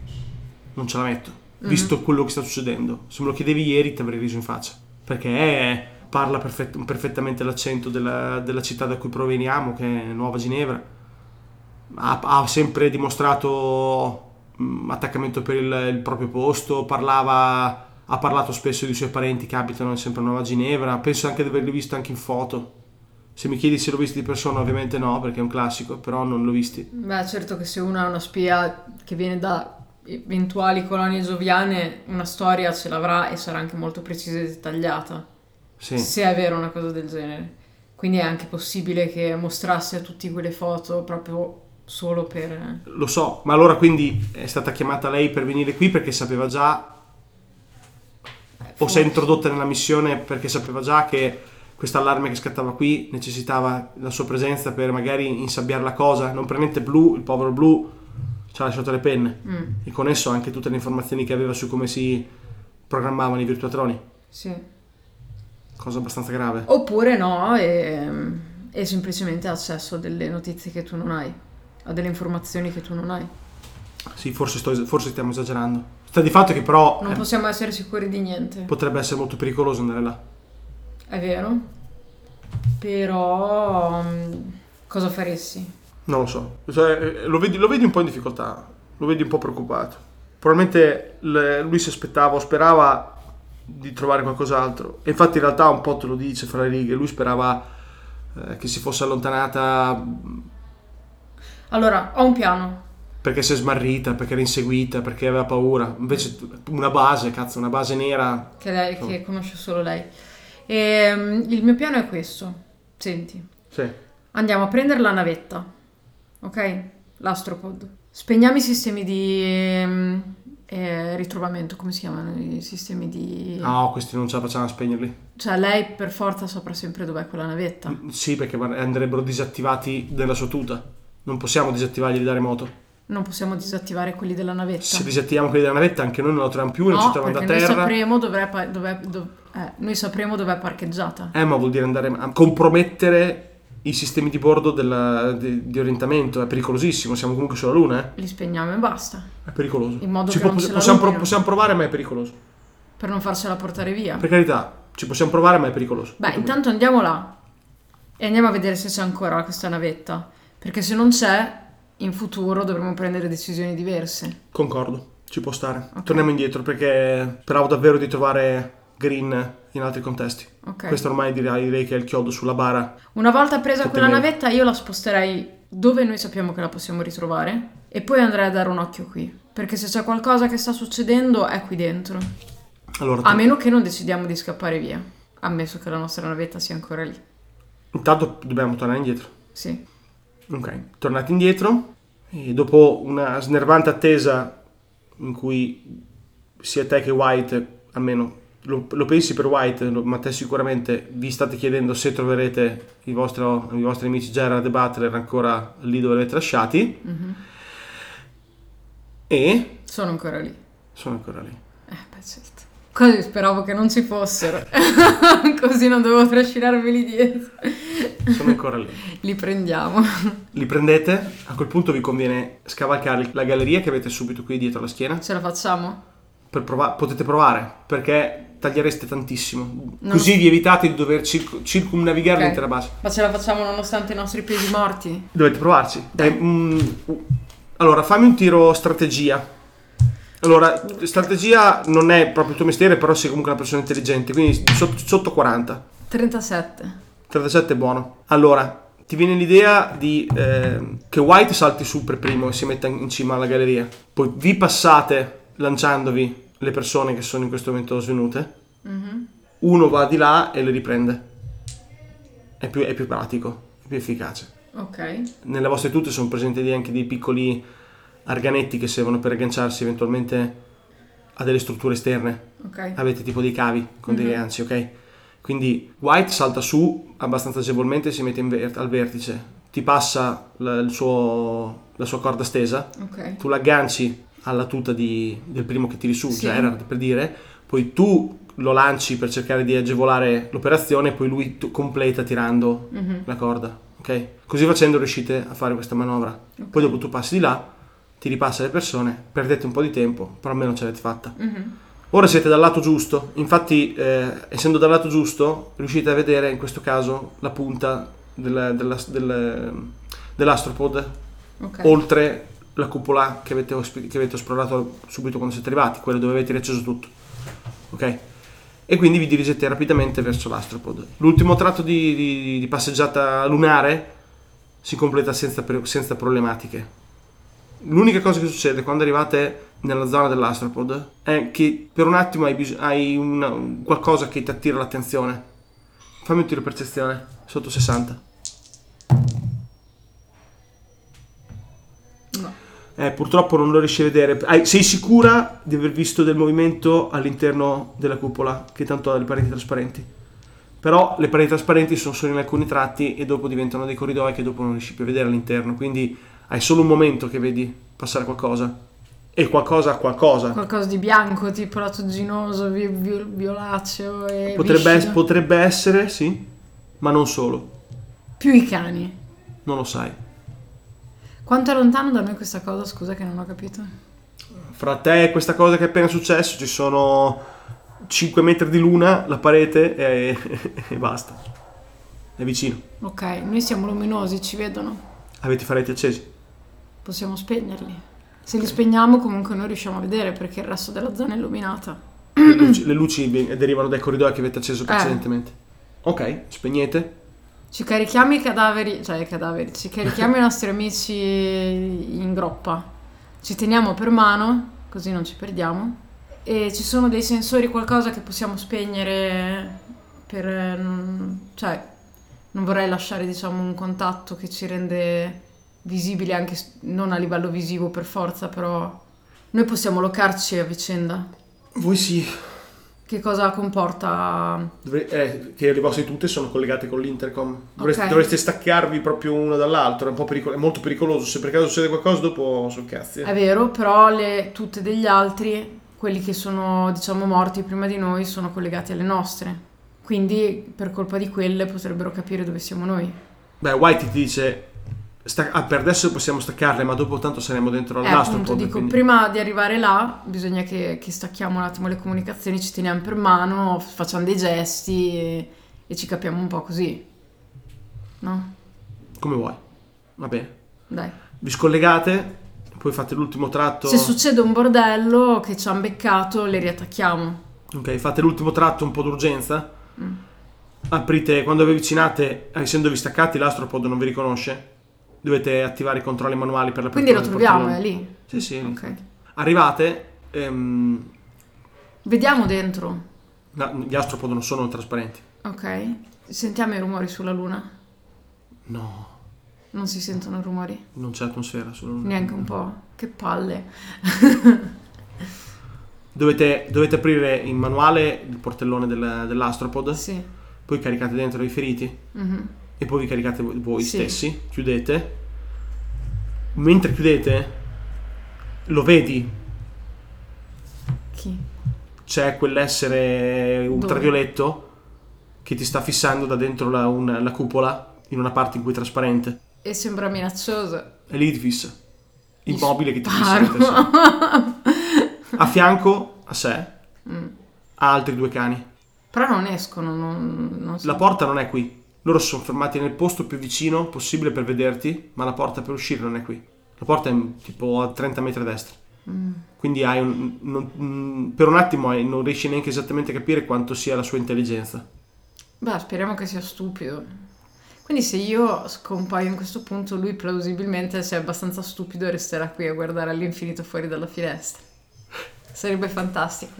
non ce la metto, visto quello che sta succedendo. Se me lo chiedevi ieri ti avrei riso in faccia, perché parla perfett- perfettamente l'accento della, della città da cui proveniamo, che è Nuova Ginevra. Ha, ha sempre dimostrato mh, attaccamento per il, il proprio posto, parlava ha parlato spesso dei suoi parenti che abitano sempre a Nuova Ginevra, penso anche di averli visto anche in foto. Se mi chiedi se l'ho visto di persona, ovviamente no, perché è un classico, però non l'ho visti. Beh, certo che se uno ha una spia che viene da eventuali colonie gioviane, una storia ce l'avrà e sarà anche molto precisa e dettagliata. Sì. Se è vero una cosa del genere. Quindi è anche possibile che mostrasse a tutti quelle foto proprio solo per... Lo so, ma allora quindi è stata chiamata lei per venire qui perché sapeva già, o si è introdotta nella missione perché sapeva già che questo allarme che scattava qui necessitava la sua presenza per magari insabbiare la cosa. Non per niente Blu, il povero Blu, ci ha lasciato le penne. Mm, e con esso anche tutte le informazioni che aveva su come si programmavano i virtuatroni, sì. cosa abbastanza grave. Oppure no, e, e semplicemente accesso a delle notizie che tu non hai, a delle informazioni che tu non hai. Sì, forse, sto- forse stiamo esagerando. Sta di fatto che però Non eh, possiamo essere sicuri di niente. potrebbe essere molto pericoloso andare là. È vero. Però mm, cosa faresti? Non lo so, Cioè, eh, lo, vedi, lo vedi un po' in difficoltà, lo vedi un po' preoccupato. Probabilmente le- lui si aspettava o sperava di trovare qualcos'altro. E infatti in realtà un po' te lo dice fra le righe, lui sperava eh, che si fosse allontanata Allora, ho un piano. perché si è smarrita, perché era inseguita, perché aveva paura. Invece una base, cazzo, una base nera. che, lei, che conosce solo lei. E, il mio piano è questo. Senti, Sì. andiamo a prendere la navetta, ok? L'astropod. Spegniamo i sistemi di, ehm, e ritrovamento, come si chiamano i sistemi di... No, questi non ce la facciamo a spegnerli. Cioè lei per forza saprà sempre dov'è quella navetta. Sì, perché andrebbero disattivati nella sua tuta. Non possiamo disattivarli da remoto. Non possiamo disattivare quelli della navetta. Se disattiviamo quelli della navetta anche noi non la troviamo più non no, ci troviamo da terra. Noi sapremo dov'è, pa- dov'è- dov- eh, noi sapremo dov'è parcheggiata. Eh, ma vuol dire andare a compromettere i sistemi di bordo della- di, di orientamento. È pericolosissimo. Siamo comunque sulla Luna, eh? Li spegniamo e basta. È pericoloso. In modo Ci che la possiamo, pro- possiamo provare, ma è pericoloso. Per non farcela portare via. Per carità, ci possiamo provare, ma è pericoloso. Beh, Tutto intanto andiamo là. E andiamo a vedere se c'è ancora questa navetta. Perché se non c'è, in futuro dovremo prendere decisioni diverse. Concordo, ci può stare. Ok. Torniamo indietro perché speravo davvero di trovare Green in altri contesti. Ok. Questo ormai direi, direi che è il chiodo sulla bara. Una volta presa quella tenere. navetta, io la sposterei dove noi sappiamo che la possiamo ritrovare. E poi andrei a dare un occhio qui. Perché se c'è qualcosa che sta succedendo, è qui dentro. Allora, A meno che non decidiamo di scappare via. Ammesso che la nostra navetta sia ancora lì. intanto dobbiamo tornare indietro. Sì. Ok, tornati indietro e dopo una snervante attesa in cui sia te che White, almeno lo, lo pensi per White, lo- ma te sicuramente vi state chiedendo se troverete i, vostro- i vostri amici Gerard e Butler ancora lì dove li avete lasciati Mhm. e Sono ancora lì. sono ancora lì. Eh, beh, certo. Così speravo che non ci fossero. Così non dovevo trascinarveli dietro. Sono ancora lì. Li prendiamo. Li prendete, a quel punto vi conviene scavalcare la galleria che avete subito qui dietro alla schiena. Ce la facciamo? Per prova- potete provare perché tagliereste tantissimo. Non- Così vi evitate di dover circ- circumnavigare Ok. l'intera base. Ma ce la facciamo nonostante i nostri piedi morti? Dovete provarci. Dai, mm, uh. allora, fammi un tiro strategia. Allora, strategia non è proprio il tuo mestiere, però sei comunque una persona intelligente, quindi sotto, sotto 40. 37. 37 è buono. Allora, ti viene l'idea di eh, che White salti su per primo e si metta in cima alla galleria. Poi vi passate lanciandovi le persone che sono in questo momento svenute. Mhm. Uno va di là e le riprende. È più, è più pratico, è più efficace. Ok. Nelle vostre tute sono presenti anche dei piccoli arganetti che servono per agganciarsi eventualmente a delle strutture esterne. Ok. Avete tipo dei cavi con dei Mhm. ganci, ok? Quindi White salta su abbastanza agevolmente e si mette ver- al vertice. Ti passa la, suo- la sua corda stesa, Ok. tu l'agganci alla tuta di- del primo che tiri su, Sì. Gerard per dire, poi tu lo lanci per cercare di agevolare l'operazione poi lui tu- completa tirando Mhm. la corda, ok? Così facendo riuscite a fare questa manovra. Poi dopo tu passi di là, ti ripassa le persone, perdete un po' di tempo, però almeno ce l'avete fatta. Mhm. Ora siete dal lato giusto, infatti eh, essendo dal lato giusto riuscite a vedere in questo caso la punta del- della- del- dell'astropod Ok. oltre la cupola che avete, che avete esplorato subito quando siete arrivati, quella dove avete riacceso tutto. Ok? E quindi vi dirigete rapidamente verso l'astropod. L'ultimo tratto di, di- di passeggiata lunare si completa senza, senza problematiche. L'unica cosa che succede quando arrivate nella zona dell'astropod è che per un attimo hai, bis- hai una- un qualcosa che ti attira l'attenzione. Fammi un tiro percezione sotto 60. No. Eh, purtroppo non lo riesci a vedere. Hai- sei sicura di aver visto del movimento all'interno della cupola, che tanto ha le pareti trasparenti. Però le pareti trasparenti sono solo in alcuni tratti e dopo diventano dei corridoi che dopo non riesci più a vedere all'interno. Quindi hai solo un momento che vedi passare qualcosa. E qualcosa, qualcosa. Qualcosa di bianco, tipo lattugginoso, vi- vi- violaceo e Potrebbe, viscido. potrebbe essere, sì, ma non solo. Più i cani. Non lo sai. Quanto è lontano da noi questa cosa? Scusa che non ho capito. Fra te e questa cosa che è appena successo ci sono 5 metri di luna, la parete e, e basta. È vicino. Ok, noi siamo luminosi, ci vedono. Avete i faretti accesi. Possiamo spegnerli. Se li spegniamo comunque noi riusciamo a vedere perché il resto della zona è illuminata. Le luci, le luci derivano dai corridoi che avete acceso Eh. precedentemente. Ok, spegnete. Ci carichiamo i cadaveri, cioè i cadaveri, ci carichiamo i nostri amici in groppa. Ci teniamo per mano, così non ci perdiamo. E ci sono dei sensori, qualcosa che possiamo spegnere per... eh, non- cioè, non vorrei lasciare, diciamo, un contatto che ci rende visibili anche non a livello visivo per forza, però Noi possiamo locarci a vicenda. Voi sì. Che cosa comporta? Dovre- eh, che le vostre tute sono collegate con l'intercom. Dovreste, Ok. dovreste staccarvi proprio uno dall'altro. È, un po' pericolo- è molto pericoloso. Se per caso succede qualcosa, dopo sono cazzi. È vero, però le tutte degli altri, quelli che sono diciamo morti prima di noi, sono collegati alle nostre. Quindi per colpa di quelle potrebbero capire dove siamo noi. Beh, White ti dice: sta- ah, per adesso possiamo staccarle, ma dopo tanto saremo dentro Eh, all'astro. appunto, dico, prima di arrivare là bisogna che, che stacchiamo un attimo le comunicazioni, ci teniamo per mano, facciamo dei gesti e, e ci capiamo un po' così. No? Come vuoi. Va bene. Dai. Vi scollegate, poi fate l'ultimo tratto. Se succede un bordello che ci hanno beccato, le riattacchiamo. Ok, fate l'ultimo tratto un po' d'urgenza. Mm. Aprite, quando vi avvicinate, essendovi staccati, l'astropod non vi riconosce. Dovete attivare i controlli manuali per la Quindi lo troviamo, è lì. Sì, sì. Ok. Arrivate, ehm, Vediamo dentro. no, gli astropod non sono trasparenti. Ok. Sentiamo i rumori sulla Luna. No, Non si sentono rumori? non c'è atmosfera sulla Luna. Neanche un po'. Che palle. Dovete, dovete aprire in manuale il portellone del- dell'astropod, Sì. poi caricate dentro i feriti Mhm. E poi vi caricate voi, voi Sì. stessi, chiudete. Mentre chiudete, lo vedi, Chi? c'è quell'essere ultravioletto che ti sta fissando da dentro la, un- la cupola in una parte in cui è trasparente. E sembra minaccioso. È lì che ti fissa, Mi immobile che ti fissa. A fianco a sé Mm. ha altri due cani. Però non escono, non, non so. La porta non è qui. Loro si sono fermati nel posto più vicino possibile per vederti, ma la porta per uscire non è qui. La porta è mm, tipo a 30 metri a destra. Mm. Quindi hai un, non- mm, per un attimo hai- non riesci neanche esattamente a capire quanto sia la sua intelligenza. Beh, speriamo che sia stupido. Quindi se io scompaio in questo punto, lui plausibilmente se è abbastanza stupido resterà qui a guardare all'infinito fuori dalla finestra. Sarebbe fantastico.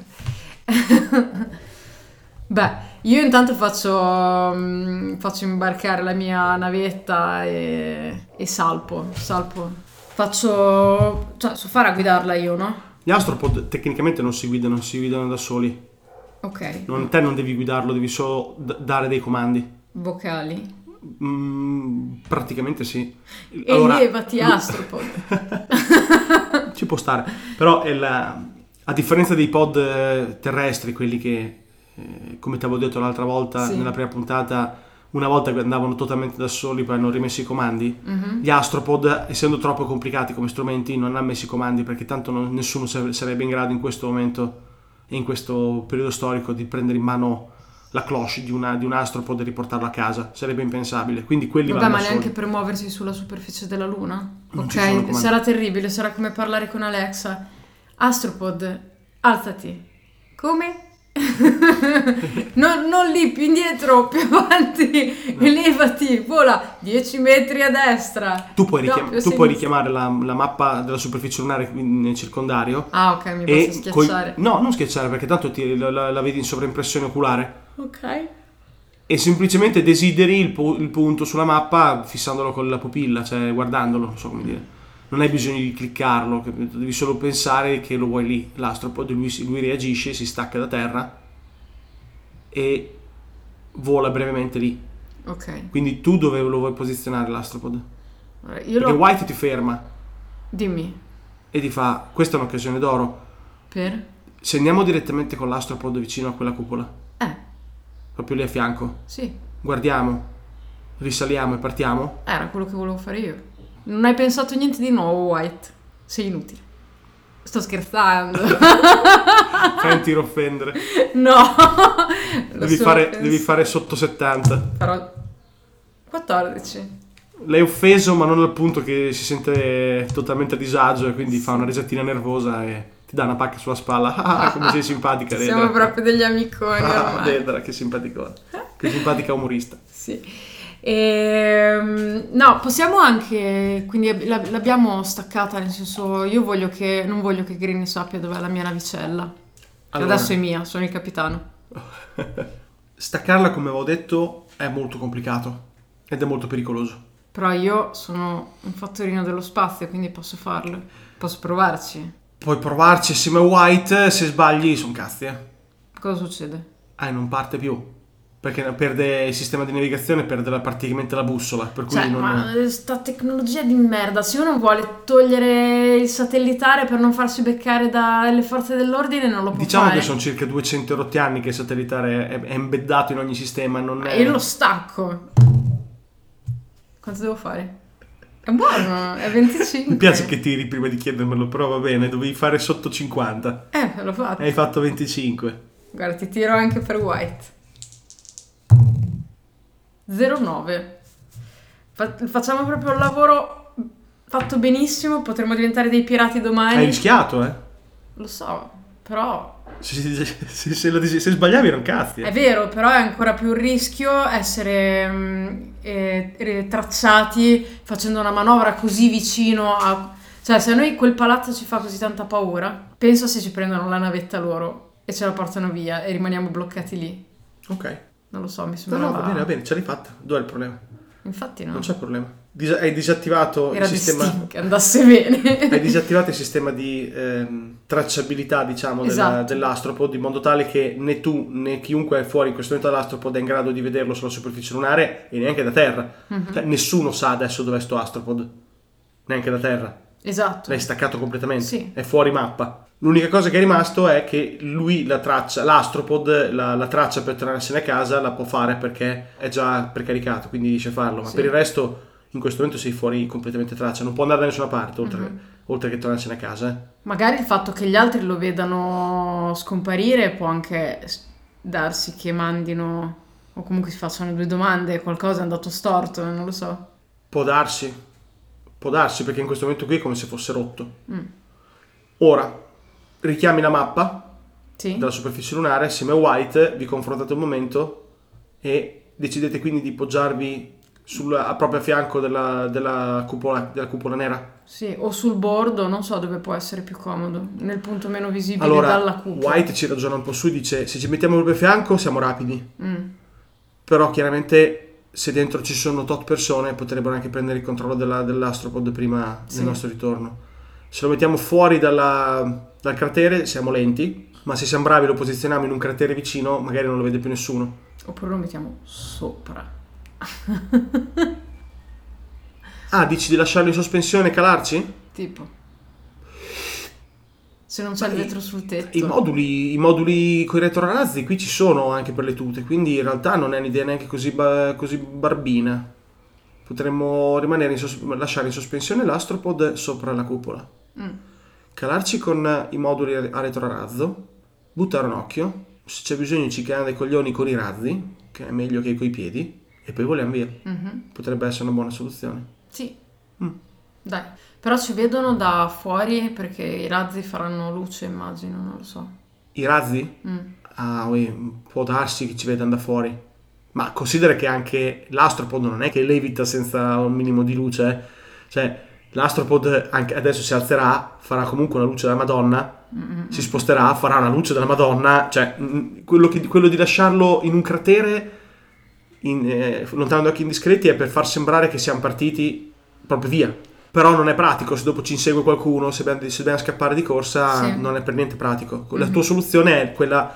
Beh, io intanto faccio, mm, faccio imbarcare la mia navetta e, e salpo, salpo. Faccio... cioè, so fare a guidarla io, no? Gli astropod tecnicamente non si guidano, si guidano da soli. Ok. Non, te non devi guidarlo, devi solo d- dare dei comandi. Vocali. Mm, praticamente sì. Elevati, astropod. ci può stare. Però è la- a differenza dei pod eh, terrestri, quelli che, eh, come ti avevo detto l'altra volta, Sì. nella prima puntata, una volta che andavano totalmente da soli, poi hanno rimesso i comandi. Mhm. Gli astropod, essendo troppo complicati come strumenti, non hanno messo i comandi perché tanto non- nessuno sare- sarebbe in grado in questo momento e in questo periodo storico di prendere in mano la cloche di, una- di un astropod e riportarlo a casa. Sarebbe impensabile. Quindi quelli Vabbè, vanno ma neanche soli. per muoversi sulla superficie della Luna? Non ok, sarà terribile, sarà come parlare con Alexa. Astropod, alzati. Come? non, non lì, più indietro, più avanti, elevati, vola 10 metri a destra. Tu puoi, No, richiam- tu puoi richiamare la, la mappa della superficie lunare nel circondario Ah, ok, mi posso coi- schiacciare. no, non schiacciare perché tanto ti- la, la- la vedi in sovraimpressione oculare Ok. e semplicemente desideri il, pu- il punto sulla mappa fissandolo con la pupilla, cioè guardandolo, non so come dire. Non hai bisogno di cliccarlo, devi solo pensare che lo vuoi lì. L'astropod lui, si- lui reagisce, si stacca da terra e vola brevemente lì. Ok. Quindi tu dove lo vuoi posizionare l'astropod? Allora, io Perché lo... White ti ferma Dimmi. e ti fa: Questa è un'occasione d'oro. Per? Se andiamo direttamente con l'astropod vicino a quella cupola, Eh, proprio lì a fianco, sì. guardiamo, risaliamo e partiamo. Era quello che volevo fare io. Non hai pensato niente di nuovo, White. Sei inutile. Sto scherzando. Fai un tiro offendere. no. Devi fare, devi fare sotto 70. Farò 14. L'hai offeso, ma non al punto che si sente totalmente a disagio e quindi fa una risatina nervosa e ti dà una pacca sulla spalla. Ah, come sei simpatica, Dedra. Siamo proprio degli amiconi Ah, ormai. Dedra, che simpaticone. Che simpatica umorista. Sì. Ehm, no, possiamo anche, quindi la- l'abbiamo staccata, nel senso io voglio che, non voglio che Green sappia dov'è la mia navicella. Allora. adesso è mia, sono il capitano. Staccarla, come avevo detto, è molto complicato ed è molto pericoloso. Però io sono un fattorino dello spazio, quindi posso farlo. Posso provarci. Puoi provarci assieme a White, se sbagli sono cazzi, eh. Cosa succede? Ah, e non parte più. Perché perde il sistema di navigazione, perde la- praticamente la bussola. Per cui Cioè, non... ma eh, sta tecnologia di merda, se uno vuole togliere il satellitare per non farsi beccare dalle forze dell'ordine non lo può Diciamo fare. che sono circa 200 rotti anni che il satellitare è, è embeddato in ogni sistema. Non è... io lo stacco. Quanto devo fare? È buono, è 25. Mi piace che tiri prima di chiedermelo, però va bene, dovevi fare sotto 50. Eh, l'ho fatto. Hai fatto 25. Guarda, ti tiro anche per White. 09. Fa- facciamo proprio il lavoro fatto benissimo, potremmo diventare dei pirati domani. Hai rischiato, eh? Lo so, però Se, se- se se sbagliavi erano cazzi. È eh. vero, però è ancora più un rischio essere mm, eh, eh, tracciati facendo una manovra così vicino a... Cioè, se a noi quel palazzo ci fa così tanta paura, penso se ci prendono la navetta loro e ce la portano via e rimaniamo bloccati lì. Ok. Non lo so, mi No, sembrava... no, va bene, va bene, ce l'hai fatta. Dov'è il problema? Infatti no. Non c'è problema. Dis- hai disattivato Era il sistema... che andasse bene. Hai disattivato il sistema di ehm, tracciabilità, diciamo, della- Esatto. dell'astropod in modo tale che né tu né chiunque è fuori in questo momento dall'astropod è in grado di vederlo sulla superficie lunare e neanche da terra. Mhm. Cioè, nessuno sa adesso dov'è sto astropod, neanche da terra. Esatto. L'hai staccato completamente, Sì. è fuori mappa. L'unica cosa che è rimasto è che lui la traccia, l'astropod, la, la traccia per tornarsene a casa la può fare perché è già precaricato, quindi riesce a farlo. Ma Sì. per il resto, in questo momento sei fuori completamente traccia, non può andare da nessuna parte oltre, Mhm. oltre che tornarsene a casa. eh. Magari il fatto che gli altri lo vedano scomparire può anche darsi che mandino o comunque si facciano due domande, qualcosa è andato storto, non lo so. Può darsi, può darsi perché in questo momento qui è come se fosse rotto. Mm. Ora, richiami la mappa Sì? della superficie lunare assieme a White, vi confrontate un momento e decidete quindi di poggiarvi sul, a proprio a fianco della, della cupola, della cupola nera. Sì, o sul bordo, non so dove può essere più comodo, nel punto meno visibile Allora, dalla cupola. White ci ragiona un po' su e dice se ci mettiamo proprio a fianco siamo rapidi, Mm, però chiaramente se dentro ci sono tot persone potrebbero anche prendere il controllo della- dell'astropod prima Sì. del nostro ritorno. Se lo mettiamo fuori dalla- dal cratere siamo lenti, ma se siamo bravi lo posizioniamo in un cratere vicino magari non lo vede più nessuno. Oppure lo mettiamo sopra. Ah, dici di lasciarlo in sospensione e calarci? Tipo. Se non c'è il vetro sul tetto. I moduli, i moduli con i retrorazzi qui ci sono anche per le tute, quindi in realtà non è un'idea neanche così, ba- così barbina. Potremmo rimanere in sos- lasciare in sospensione l'astropod sopra la cupola, Mm. calarci con i moduli a retrorazzo, buttare un occhio, se c'è bisogno ci cagano dei coglioni con i razzi, che è meglio che coi piedi, e poi voliamo via. Mhm. Potrebbe essere una buona soluzione. Sì. Mm. Dai. Però ci vedono da fuori perché i razzi faranno luce, immagino, non lo so. I razzi? Mm. Ah, ui, può darsi che ci vedano da fuori. Ma considera che anche l'astropod non è che levita senza un minimo di luce. eh. Cioè, l'astropod anche adesso si alzerà, farà comunque una luce della Madonna, Mm-mm. si sposterà, farà una luce della Madonna. Cioè, mm, quello, che- quello di lasciarlo in un cratere, in, eh, lontano da occhi indiscreti, è per far sembrare che siamo partiti proprio via. Però non è pratico, se dopo ci insegue qualcuno, se dobbiamo, se dobbiamo scappare di corsa, Sì. non è per niente pratico. La Mhm. tua soluzione è quella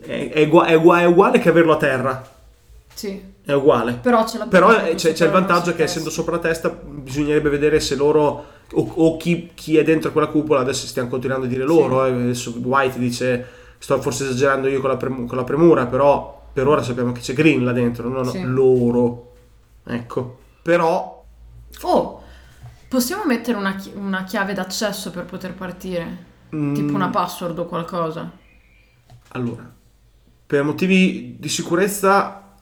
è, è è è uguale che averlo a terra, Sì. è uguale. Però Però eh, c'è, c'è il vantaggio che testa. essendo sopra la testa bisognerebbe vedere se loro o, o chi, chi è dentro quella cupola, adesso stiamo continuando a dire loro, eh, adesso White dice sto forse esagerando io con la, prem- con la premura, però per ora sappiamo che c'è Green là dentro, non Sì. loro. Ecco. Però Oh, possiamo mettere una, chi- una chiave d'accesso per poter partire? Tipo mm, una password o qualcosa? Allora, per motivi di sicurezza,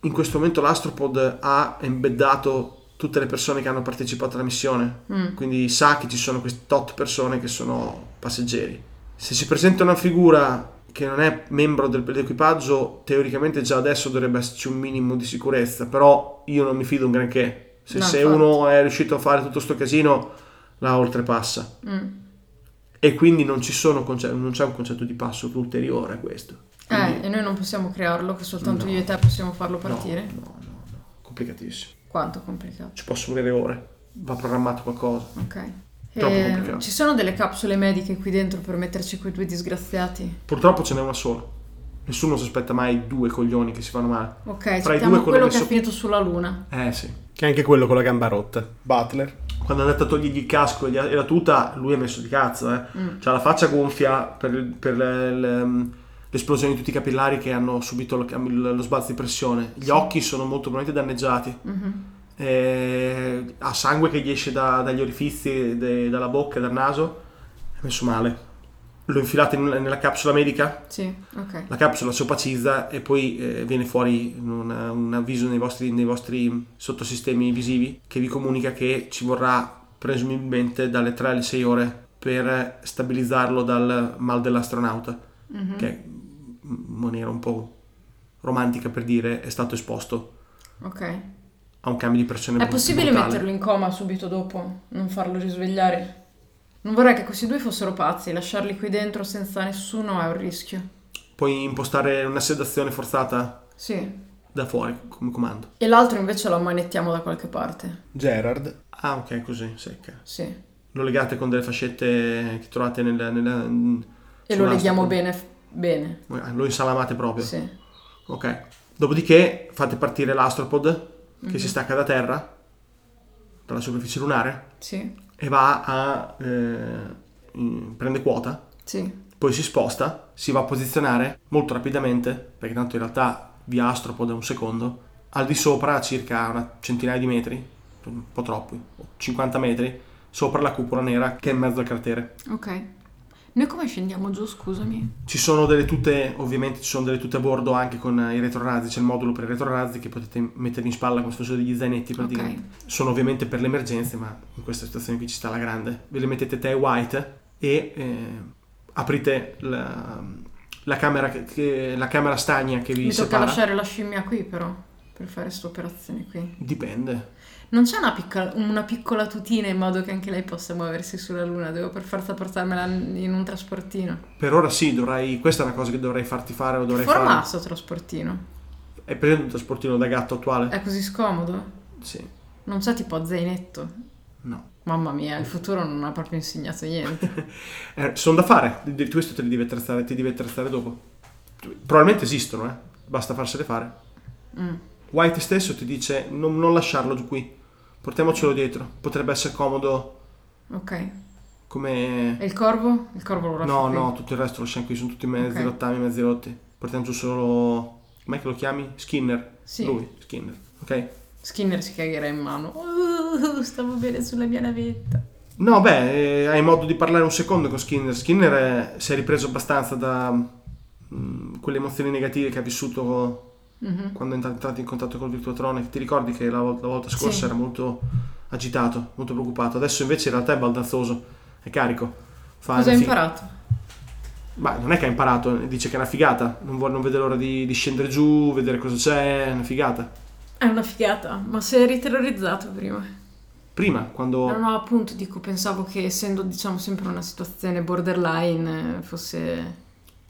in questo momento l'Astropod ha embeddato tutte le persone che hanno partecipato alla missione. Mm. Quindi sa che ci sono queste tot persone che sono passeggeri. Se si presenta una figura che non è membro del- dell'equipaggio, teoricamente già adesso dovrebbe esserci un minimo di sicurezza, però io non mi fido un granché. Se, No, se uno è riuscito a fare tutto sto casino, la oltrepassa. Mm. E quindi non, ci sono conce- non c'è un concetto di passo ulteriore a questo. Quindi- Eh, e noi non possiamo crearlo, che soltanto No. io e te possiamo farlo partire? No, no, no, no. complicatissimo. Quanto complicato. Ci possono volere ore. Va programmato qualcosa. Ok. E complicato. ci sono delle capsule mediche qui dentro per metterci quei due disgraziati. Purtroppo ce n'è una sola. Nessuno si aspetta mai due coglioni che si fanno male. Ok, Fra i due quello quello che è finito sulla luna. Eh sì. Che è anche quello con la gamba rotta. Butler. Quando è andato a togliergli il casco e e la tuta, lui ha messo di cazzo, eh. Mm. C'ha la faccia gonfia per, per le- le- l'esplosione di tutti i capillari che hanno subito lo, lo sbalzo di pressione. Gli occhi sono molto probabilmente danneggiati. Mhm. Eh, ha sangue che gli esce da- dagli orifizi, de- dalla bocca, dal naso. È messo male. Lo infilate in- nella capsula medica. Sì, ok. La capsula si opacizza e poi eh, viene fuori un, un avviso nei vostri, nei vostri sottosistemi visivi che vi comunica che ci vorrà presumibilmente dalle 3 alle 6 ore per stabilizzarlo dal mal dell'astronauta, Mhm. che in maniera un po' romantica per dire è stato esposto Ok. a un cambio di pressione È possibile brutale. metterlo in coma subito dopo? Non farlo risvegliare? Non vorrei che questi due fossero pazzi, lasciarli qui dentro senza nessuno è un rischio. Puoi impostare una sedazione forzata Sì. da fuori come comando. E l'altro invece lo ammanettiamo da qualche parte. Gerard. Ah ok, così, secca. Sì. Lo legate con delle fascette che trovate nella... nella E lo leghiamo bene. Bene. bene. Lo insalamate proprio. Sì. Ok. Dopodiché fate partire l'astropod che Mhm. si stacca da terra, dalla superficie lunare, Sì. E va a... eh, prende quota, Sì. poi si sposta, si va a posizionare molto rapidamente, perché tanto in realtà via astropod è un secondo, al di sopra a circa una centinaia di metri, un po' troppi, 50 metri, sopra la cupola nera che è in mezzo al cratere. Ok. Noi come scendiamo giù, scusami? Ci sono delle tute, ovviamente ci sono delle tute a bordo anche con i retrorazzi, c'è il modulo per i retrorazzi che potete mettere in spalla come se fossero degli zainetti praticamente. Sono ovviamente per le emergenze, ma in questa situazione qui ci sta la grande. Ve le mettete te e white e eh, aprite la, la camera, che- la camera stagna che vi Mi tocca separa. lasciare la scimmia qui però, per fare questa operazione qui. Dipende. Non c'è una, piccola- una piccola tutina in modo che anche lei possa muoversi sulla luna? Devo per forza portarmela in un trasportino. Per ora sì, dovrai, questa è una cosa che dovrei farti fare o dovrei forma sto trasportino? Hai presente un trasportino da gatto attuale? È così scomodo? Sì. Non c'è tipo zainetto? No. Mamma mia, il futuro non ha proprio insegnato niente. Eh, sono da fare, questo te li devi attrezzare, ti devi attrezzare dopo. Probabilmente esistono, eh. Basta farsele fare. Mm. White stesso ti dice non, non lasciarlo qui, portiamocelo dietro. Potrebbe essere comodo Ok. come... E il corvo? Il corvo lo lascio No, qui. no, tutto il resto lo lasciamo qui, sono tutti mezzi Ok. rottami, mezzi rotti. Portiamo giù solo... Com'è che lo chiami? Skinner. Sì. Lui, Skinner. Ok? Skinner si cagherà in mano. Uh, stavo bene sulla mia navetta. No, beh, eh, hai modo di parlare un secondo con Skinner. Skinner è- si è ripreso abbastanza da mm, quelle emozioni negative che ha vissuto Mhm. quando è entrato in contatto col Virtuatrone. Ti ricordi che la, la volta scorsa Sì. era molto agitato, molto preoccupato. Adesso invece in realtà è baldanzoso, è carico. Fa Cosa fi- imparato? Ma non è che ha imparato, dice che è una figata. Non, vuole, non vede l'ora di, di scendere giù, vedere cosa c'è, è una figata. È una figata, ma sei eri terrorizzato prima. Prima, quando... No, no, appunto, dico, pensavo che essendo, diciamo, sempre una situazione borderline eh, fosse...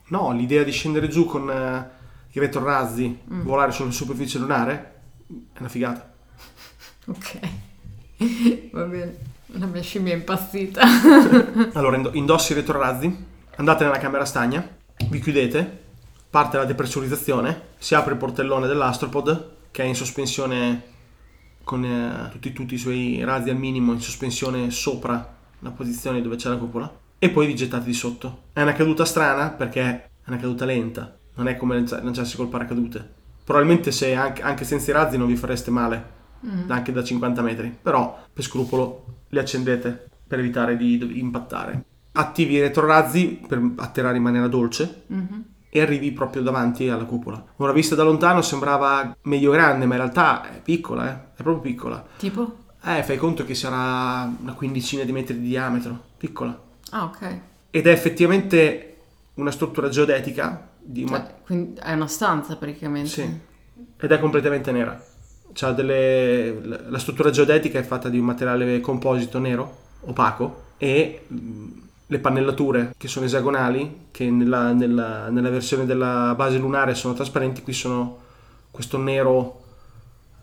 No, l'idea di scendere giù con eh, i retrorazzi, Mm. volare sulla superficie lunare, è una figata. Ok. Va bene. La mia scimmia è impazzita. Allora, indo- indossi i retrorazzi, andate nella camera stagna, vi chiudete, parte la depressurizzazione, si apre il portellone dell'astropod che è in sospensione con eh, tutti, tutti i suoi razzi al minimo in sospensione sopra la posizione dove c'è la cupola e poi vi gettate di sotto. È una caduta strana perché è una caduta lenta, non è come lancia- lanciarsi col paracadute. Probabilmente se anche, anche senza i razzi non vi fareste male, Mm. anche da 50 metri, però per scrupolo li accendete per evitare di, impattare. Attivi i retrorazzi per atterrare in maniera dolce Mhm. e arrivi proprio davanti alla cupola. Ora vista da lontano sembrava meglio grande, ma in realtà è piccola, eh? è proprio piccola. Tipo? Eh, fai conto che sarà una quindicina di metri di diametro, piccola. Ah, ok. Ed è effettivamente una struttura geodetica di ma- Cioè, è una stanza praticamente. Sì. ed è completamente nera. C'ha delle... La struttura geodetica è fatta di un materiale composito nero, opaco, e mh, le pannellature che sono esagonali, che nella, nella- nella versione della base lunare sono trasparenti, qui sono questo nero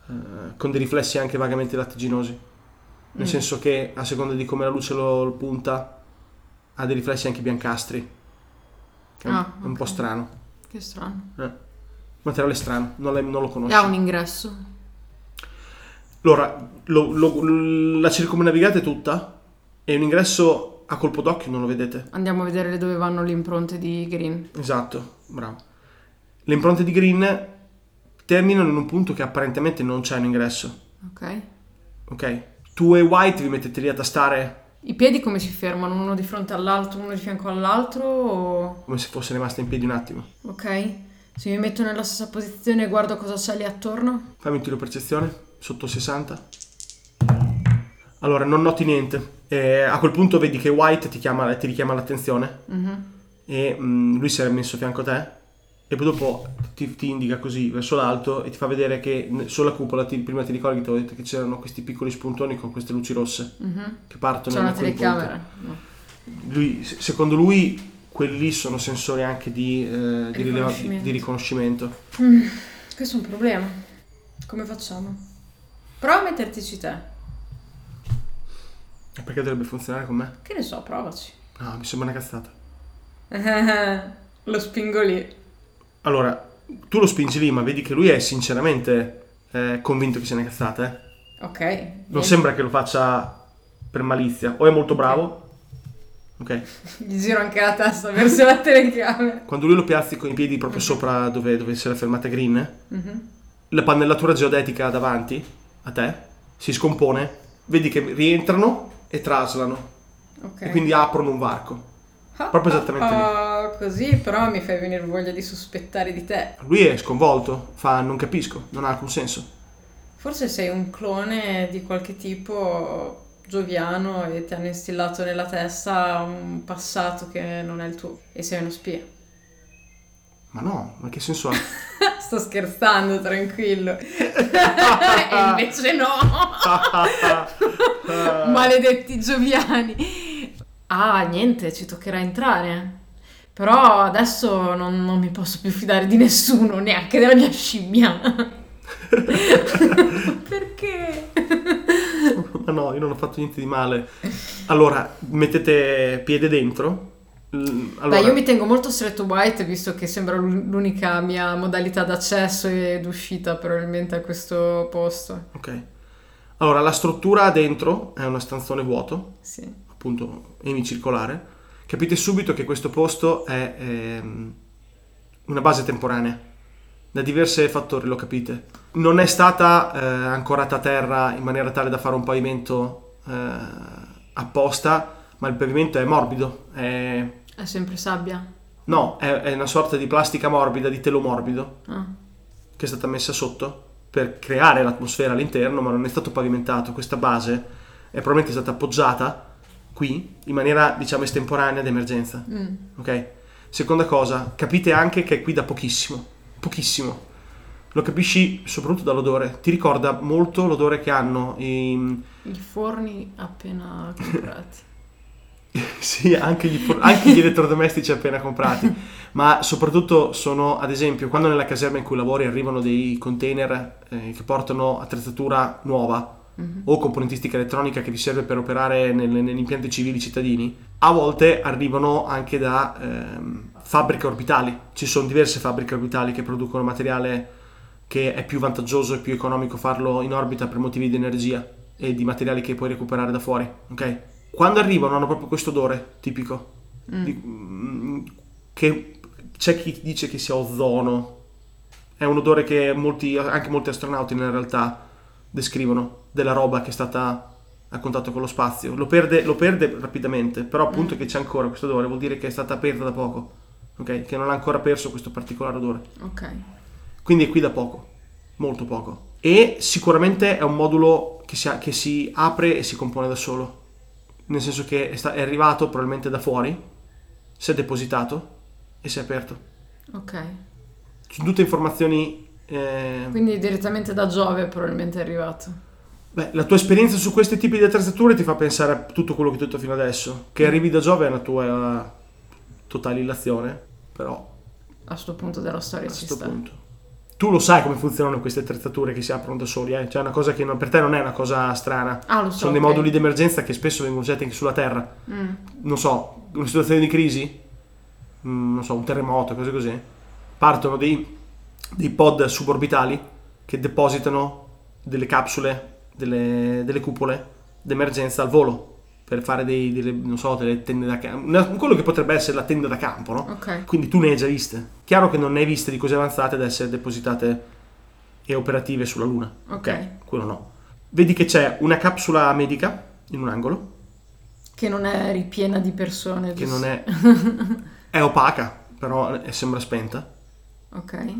eh, con dei riflessi anche vagamente lattiginosi. nel Mm. senso che a seconda di come la luce lo, lo punta ha dei riflessi anche biancastri. È un, Ah, è un po' strano. Che strano. Eh. Materiale strano, non, l'hai- non lo conosci. E ha un ingresso. Allora, lo- lo- la circumnavigate tutta e un ingresso a colpo d'occhio non lo vedete. Andiamo a vedere dove vanno le impronte di Green. Esatto, bravo. Le impronte di Green terminano in un punto che apparentemente non c'è un ingresso, Ok. ok? Tu e White vi mettete lì a tastare I piedi come si fermano? Uno di fronte all'altro, uno di fianco all'altro? O... come se fosse rimasta in piedi un attimo. Ok. Se mi metto nella stessa posizione e guardo cosa c'è lì attorno? Fammi un tiro percezione, sotto 60. Allora, non noti niente. Eh, a quel punto vedi che White ti, chiama, ti richiama l'attenzione Mhm. e mm, lui si era messo a fianco a te e poi dopo ti, ti indica così verso l'alto e ti fa vedere che sulla cupola ti- prima ti ricordi che ti avevo detto che c'erano questi piccoli spuntoni con queste luci rosse Mhm. che partono C'è una telecamera? No. Lui, se- secondo lui quelli sono sensori anche di, eh, di, rileva- Riconoscimento. di riconoscimento Questo è un problema. Come facciamo? Prova a mettertici te. E perché dovrebbe funzionare con me? Che ne so, provaci. no mi sembra una cazzata Lo spingo lì. Allora tu lo spingi lì ma vedi che lui è sinceramente eh, convinto che sia una cazzata eh. Ok. non Niente. sembra che lo faccia per malizia o è molto bravo ok Gli giro anche la testa verso la telecamera. Quando lui lo piazzi con i piedi proprio sopra dove, dove si era fermata Green, Mhm. la pannellatura geodetica davanti a te si scompone, vedi che rientrano e traslano Ok. e quindi aprono un varco. Ah, proprio esattamente lì. Così però mi fai venire voglia di sospettare di te. Lui è sconvolto, fa non capisco, non ha alcun senso. Forse sei un clone di qualche tipo gioviano e ti hanno instillato nella testa un passato che non è il tuo e sei uno spia. Ma no, ma che senso ha? Sto scherzando, tranquillo. e invece no. Maledetti gioviani. Ah, niente, ci toccherà entrare. Però adesso non, non mi posso più fidare di nessuno, neanche della mia scimmia. Perché? ma no, io non ho fatto niente di male. Allora, mettete piede dentro. Allora, Beh, io mi tengo molto stretto White, visto che sembra l'u- l'unica mia modalità d'accesso ed uscita probabilmente a questo posto. Ok. Allora, la struttura dentro è una stanzone vuoto. Sì. appunto emicircolare, capite subito che questo posto è ehm, una base temporanea. Da diversi fattori lo capite. Non è stata eh, ancorata a terra in maniera tale da fare un pavimento eh, apposta, ma il pavimento è morbido. È, È sempre sabbia. no, è, è una sorta di plastica morbida, di telo morbido, Ah. che è stata messa sotto per creare l'atmosfera all'interno, ma non è stato pavimentato. Questa base è probabilmente stata appoggiata qui in maniera, diciamo, estemporanea d'emergenza. Mm. Ok? Seconda cosa, capite anche che è qui da pochissimo, pochissimo. Lo capisci soprattutto dall'odore. Ti ricorda molto l'odore che hanno i... I forni appena comprati. sì, anche gli, anche gli elettrodomestici appena comprati. Ma soprattutto sono, ad esempio, quando nella caserma in cui lavori arrivano dei container eh, che portano attrezzatura nuova Mhm. o componentistica elettronica che vi serve per operare nel- negli impianti civili cittadini, a volte arrivano anche da ehm, fabbriche orbitali. Ci sono diverse fabbriche orbitali che producono materiale che è più vantaggioso e più economico farlo in orbita per motivi di energia e di materiali che puoi recuperare da fuori, ok? Quando arrivano hanno proprio questo odore tipico, Mm. di- mm, che c'è chi dice che sia ozono, è un odore che molti, anche molti astronauti in realtà descrivono della roba che è stata a contatto con lo spazio. Lo perde, lo perde rapidamente, però appunto Mm. che c'è ancora questo odore vuol dire che è stata aperta da poco, ok? Che non ha ancora perso questo particolare odore. Ok. Quindi è qui da poco, molto poco. E sicuramente è un modulo che si, che si apre e si compone da solo. Nel senso che è, sta- è arrivato probabilmente da fuori, si è depositato e si è aperto. Ok. Sono tutte informazioni... eh, Quindi direttamente da Giove probabilmente è arrivato. Beh, la tua esperienza su questi tipi di attrezzature ti fa pensare a tutto quello che ho detto fino adesso. Che arrivi da Giove è una tua totale illazione, però A sto punto della storia a ci questo sta. punto. Tu lo sai come funzionano queste attrezzature che si aprono da soli, eh? Cioè, è una cosa che non- per te non è una cosa strana. Ah, lo so. Sono dei moduli di emergenza che spesso vengono usati anche sulla Terra. Mm, Non so, una situazione di crisi, mm, non so, un terremoto, cose così. Partono dei, dei pod suborbitali che depositano delle capsule, delle, delle cupole d'emergenza al volo per fare dei, delle, non so, delle tende da campo. Quello che potrebbe essere la tenda da campo, no? Ok. Quindi tu ne hai già viste. Chiaro che non ne hai viste di cose avanzate da essere depositate e operative sulla Luna. Ok. Quello no. Vedi che c'è una capsula medica in un angolo, Che non è ripiena di persone. che non è... è opaca, però è- sembra spenta. Ok.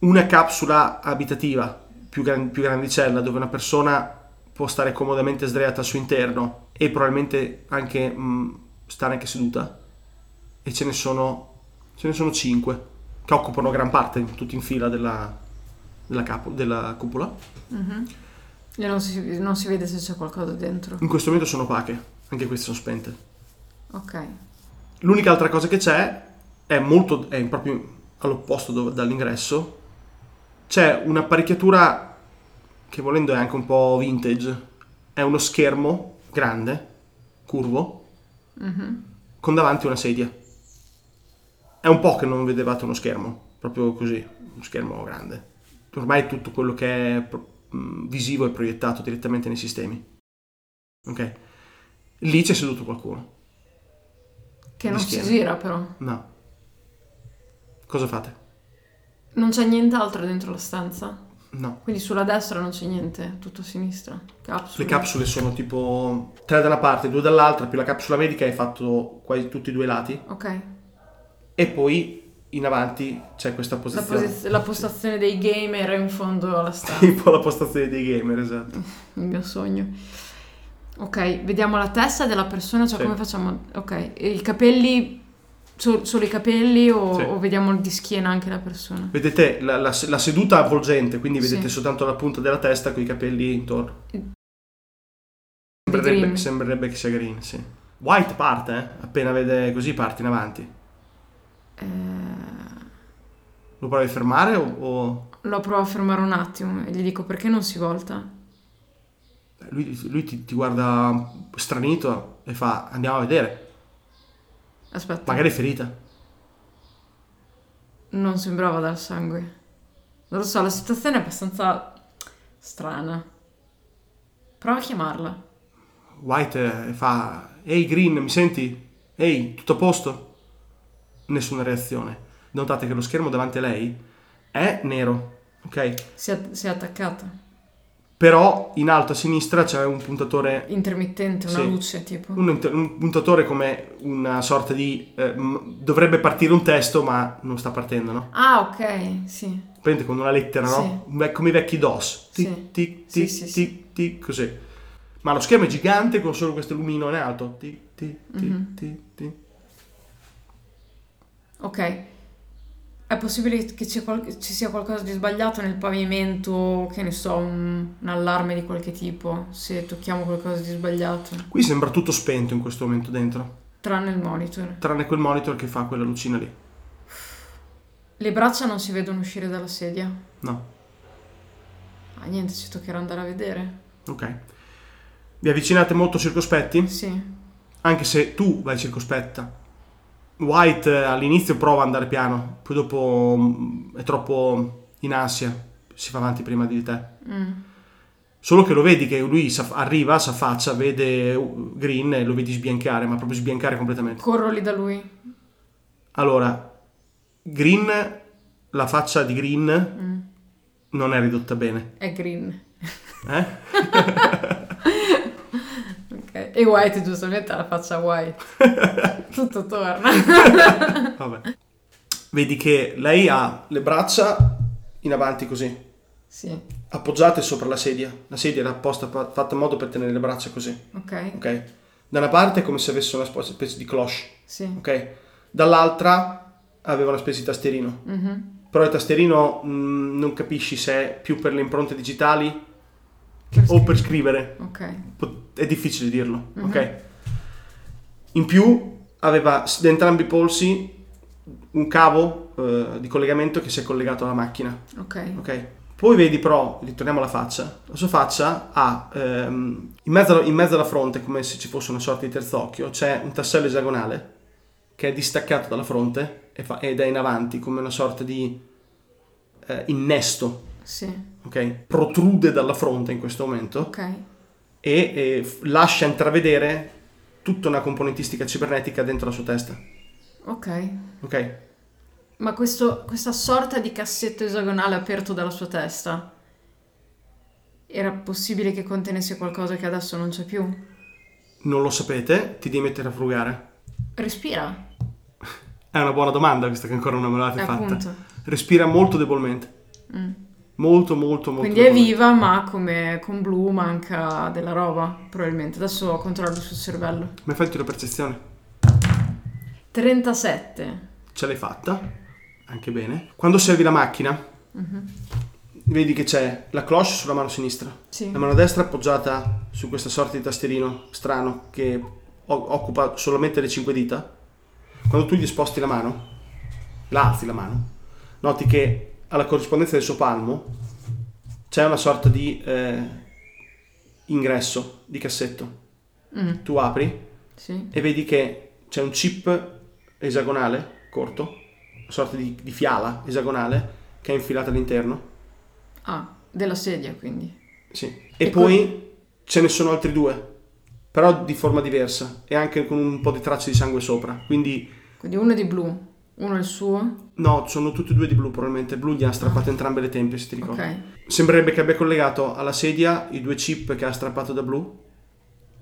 Una capsula abitativa più, gran- più grandicella dove una persona può stare comodamente sdraiata al suo interno e probabilmente anche mh, stare anche seduta. E ce ne sono, ce ne sono 5 che occupano gran parte, tutti in fila della, della, capo- della cupola. Mhm. E non si, non si vede se c'è qualcosa dentro. In questo momento sono opache, anche queste sono spente. Ok. L'unica altra cosa che c'è è molto è proprio all'opposto do- dall'ingresso. C'è un'apparecchiatura che volendo è anche un po' vintage. È uno schermo grande, curvo, Mhm. con davanti una sedia. È un po' che non vedevate uno schermo, proprio così, uno schermo grande. Ormai tutto quello che è mh, visivo è proiettato direttamente nei sistemi. Ok? Lì c'è seduto qualcuno. Che non si gira però. No. Cosa fate? Non c'è nient'altro dentro la stanza. No. Quindi sulla destra non c'è niente, tutto a sinistra. Capsule. Le capsule sono tipo tre da una parte, due dall'altra, più la capsula medica hai fatto quasi tutti e due i lati. Ok. E poi in avanti c'è questa La, posizione. posi- la postazione dei gamer in fondo alla stanza. Tipo la postazione dei gamer, esatto. Il mio sogno. Ok, vediamo la testa della persona, cioè Sì. come facciamo? Ok, i capelli, so- solo i capelli o, Sì. o vediamo di schiena anche la persona? Vedete la, la- la seduta avvolgente, quindi Sì. vedete soltanto la punta della testa con i capelli intorno. Sembrerebbe, sembrerebbe che sia green, sì. White parte, eh? Appena vede così parte in avanti. Eh, Lo provi a fermare o... o- lo provo a fermare un attimo e gli dico perché non si volta? Lui, lui ti, ti guarda stranito e fa andiamo a vedere. Aspetta, Magari è ferita. non sembrava dal sangue. Non lo so, la situazione è abbastanza strana. Prova a chiamarla. White eh, fa Ehi Green, mi senti? Ehi, tutto a posto? Nessuna reazione. Notate che lo schermo davanti a lei è nero, ok? Si è, si è attaccata. Però in alto a sinistra c'è un puntatore, Intermittente, una Sì. luce tipo. un, inter- un puntatore come una sorta di... eh, m- dovrebbe partire un testo ma non sta partendo, no? Ah, ok, sì. Prende con una lettera, no? Un ve- Come i vecchi DOS. Tic, Sì. tic, Sì, tic, sì, tic, sì. tic, così. Ma lo schermo è gigante con solo questo lumino in alto. Tic, tic, tic, Mhm. tic, tic. Ok. È possibile che ci, qual- ci sia qualcosa di sbagliato nel pavimento, che ne so, un, un allarme di qualche tipo, se tocchiamo qualcosa di sbagliato. Qui sembra tutto spento in questo momento dentro, Tranne il monitor. tranne quel monitor che fa quella lucina lì. Le braccia non si vedono uscire dalla sedia. No, Ah, niente, ci toccherà andare a vedere. ok. Vi avvicinate molto circospetti, Sì. anche se tu vai circospetta. White eh, all'inizio prova ad andare piano, poi dopo mm, è troppo in ansia, si fa avanti prima di te. Mm. Solo che lo vedi che lui arriva, si affaccia, vede uh, Green e lo vedi sbiancare, ma proprio sbiancare completamente. Corro lì da lui. Allora, Green, la faccia di Green Mm. non è ridotta bene. È green. Eh? E White giustamente ha la faccia white. Tutto torna. Vabbè. Vedi che lei ha le braccia in avanti così, sì. appoggiate sopra la sedia. La sedia era apposta, fa- fatta in modo per tenere le braccia così, Ok. ok? Da una parte è come se avesse una specie di cloche, Sì. ok? Dall'altra aveva una specie di tastierino. Mhm. Però il tastierino mh, non capisci se è più per le impronte digitali Per o per scrivere. Ok. Po- È difficile dirlo, Mhm. ok? In più aveva da entrambi i polsi un cavo eh, di collegamento che si è collegato alla macchina. Ok. Ok. Poi vedi però, ritorniamo alla faccia, la sua faccia ha ehm, in, mezzo, in mezzo alla fronte, come se ci fosse una sorta di terzo occhio, c'è un tassello esagonale che è distaccato dalla fronte e fa- ed è in avanti come una sorta di eh, innesto, Sì. ok? Protrude dalla fronte in questo momento Ok. E, e f- lascia intravedere tutta una componentistica cibernetica dentro la sua testa, Ok. ok? Ma questo- questa sorta di cassetto esagonale aperto dalla sua testa era possibile che contenesse qualcosa che adesso non c'è più? Non lo sapete, ti devi mettere a frugare. Respira. È una buona domanda questa che ancora non me l'avete fatta. Respira molto debolmente. Mm. Molto, molto, molto. Quindi è viva, ma come con Blue manca della roba, probabilmente. Adesso controllo sul cervello. Ma fai il tiro percezione. 37. Ce l'hai fatta. Anche bene. Quando servi la macchina, vedi che c'è la cloche sulla mano sinistra. Sì. La mano destra appoggiata su questa sorta di tastierino strano che o- occupa solamente le cinque dita. Quando tu gli sposti la mano, la alzi la mano, noti che alla corrispondenza del suo palmo c'è una sorta di eh, ingresso di cassetto. Mm, Tu apri sì. e vedi che c'è un chip esagonale corto, una sorta di, di fiala esagonale che è infilata all'interno. Ah, della sedia, quindi. Sì. E, E poi ce ne sono altri due, però di forma diversa e anche con un po' di tracce di sangue sopra. Quindi Quindi uno di blu, uno è il suo. no, sono tutti e due di blu probabilmente. Blu gli ha strappato entrambe le tempie, se ti ricordi. Ok. Sembrerebbe che abbia collegato alla sedia i due chip che ha strappato da blu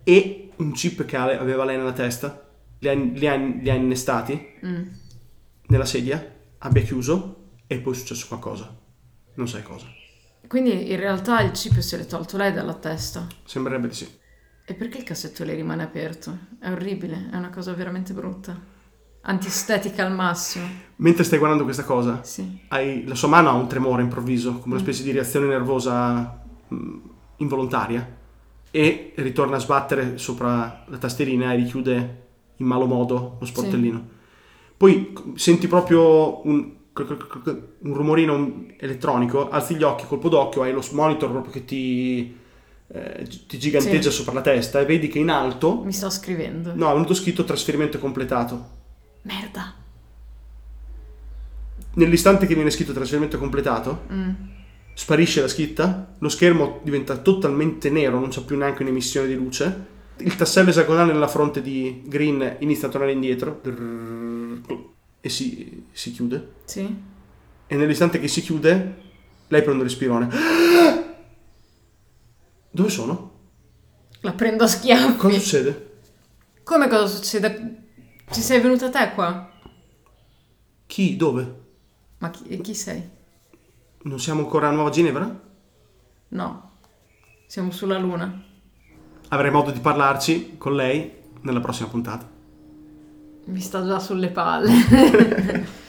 e un chip che aveva lei nella testa. Li ha, li ha- li ha innestati Mm. nella sedia, abbia chiuso e poi è successo qualcosa. Non sai cosa. Quindi in realtà il chip se l'è tolto lei dalla testa. Sembrerebbe di sì. E perché il cassetto le rimane aperto? È orribile, è una cosa veramente brutta. Antistetica al massimo. Mentre stai guardando questa cosa, Sì. hai- la sua mano ha un tremore improvviso, come una specie di reazione nervosa mh, involontaria, e ritorna a sbattere sopra la tastierina e richiude in malo modo lo sportellino. Poi c- senti proprio un, un rumorino elettronico, alzi gli occhi, colpo d'occhio, hai lo monitor proprio che ti, eh, ti giganteggia Sì. sopra la testa e vedi che in alto, Mi sto scrivendo. no, è venuto scritto trasferimento completato. Merda. Nell'istante che viene scritto trasferimento completato, Mm. sparisce la scritta, lo schermo diventa totalmente nero, non c'è più neanche un'emissione di luce. Il tassello esagonale nella fronte di Green inizia a tornare indietro e si, si chiude. Sì. E nell'istante che si chiude, lei prende un respirone. Dove sono? La prendo a schiaffi. Cosa succede? Come cosa succede? Ci sei venuta te qua? Chi? Dove? Ma chi, chi sei? Non siamo ancora a Nuova Ginevra? No. Siamo sulla luna. Avrei modo di parlarci con lei nella prossima puntata. Mi sta già sulle palle.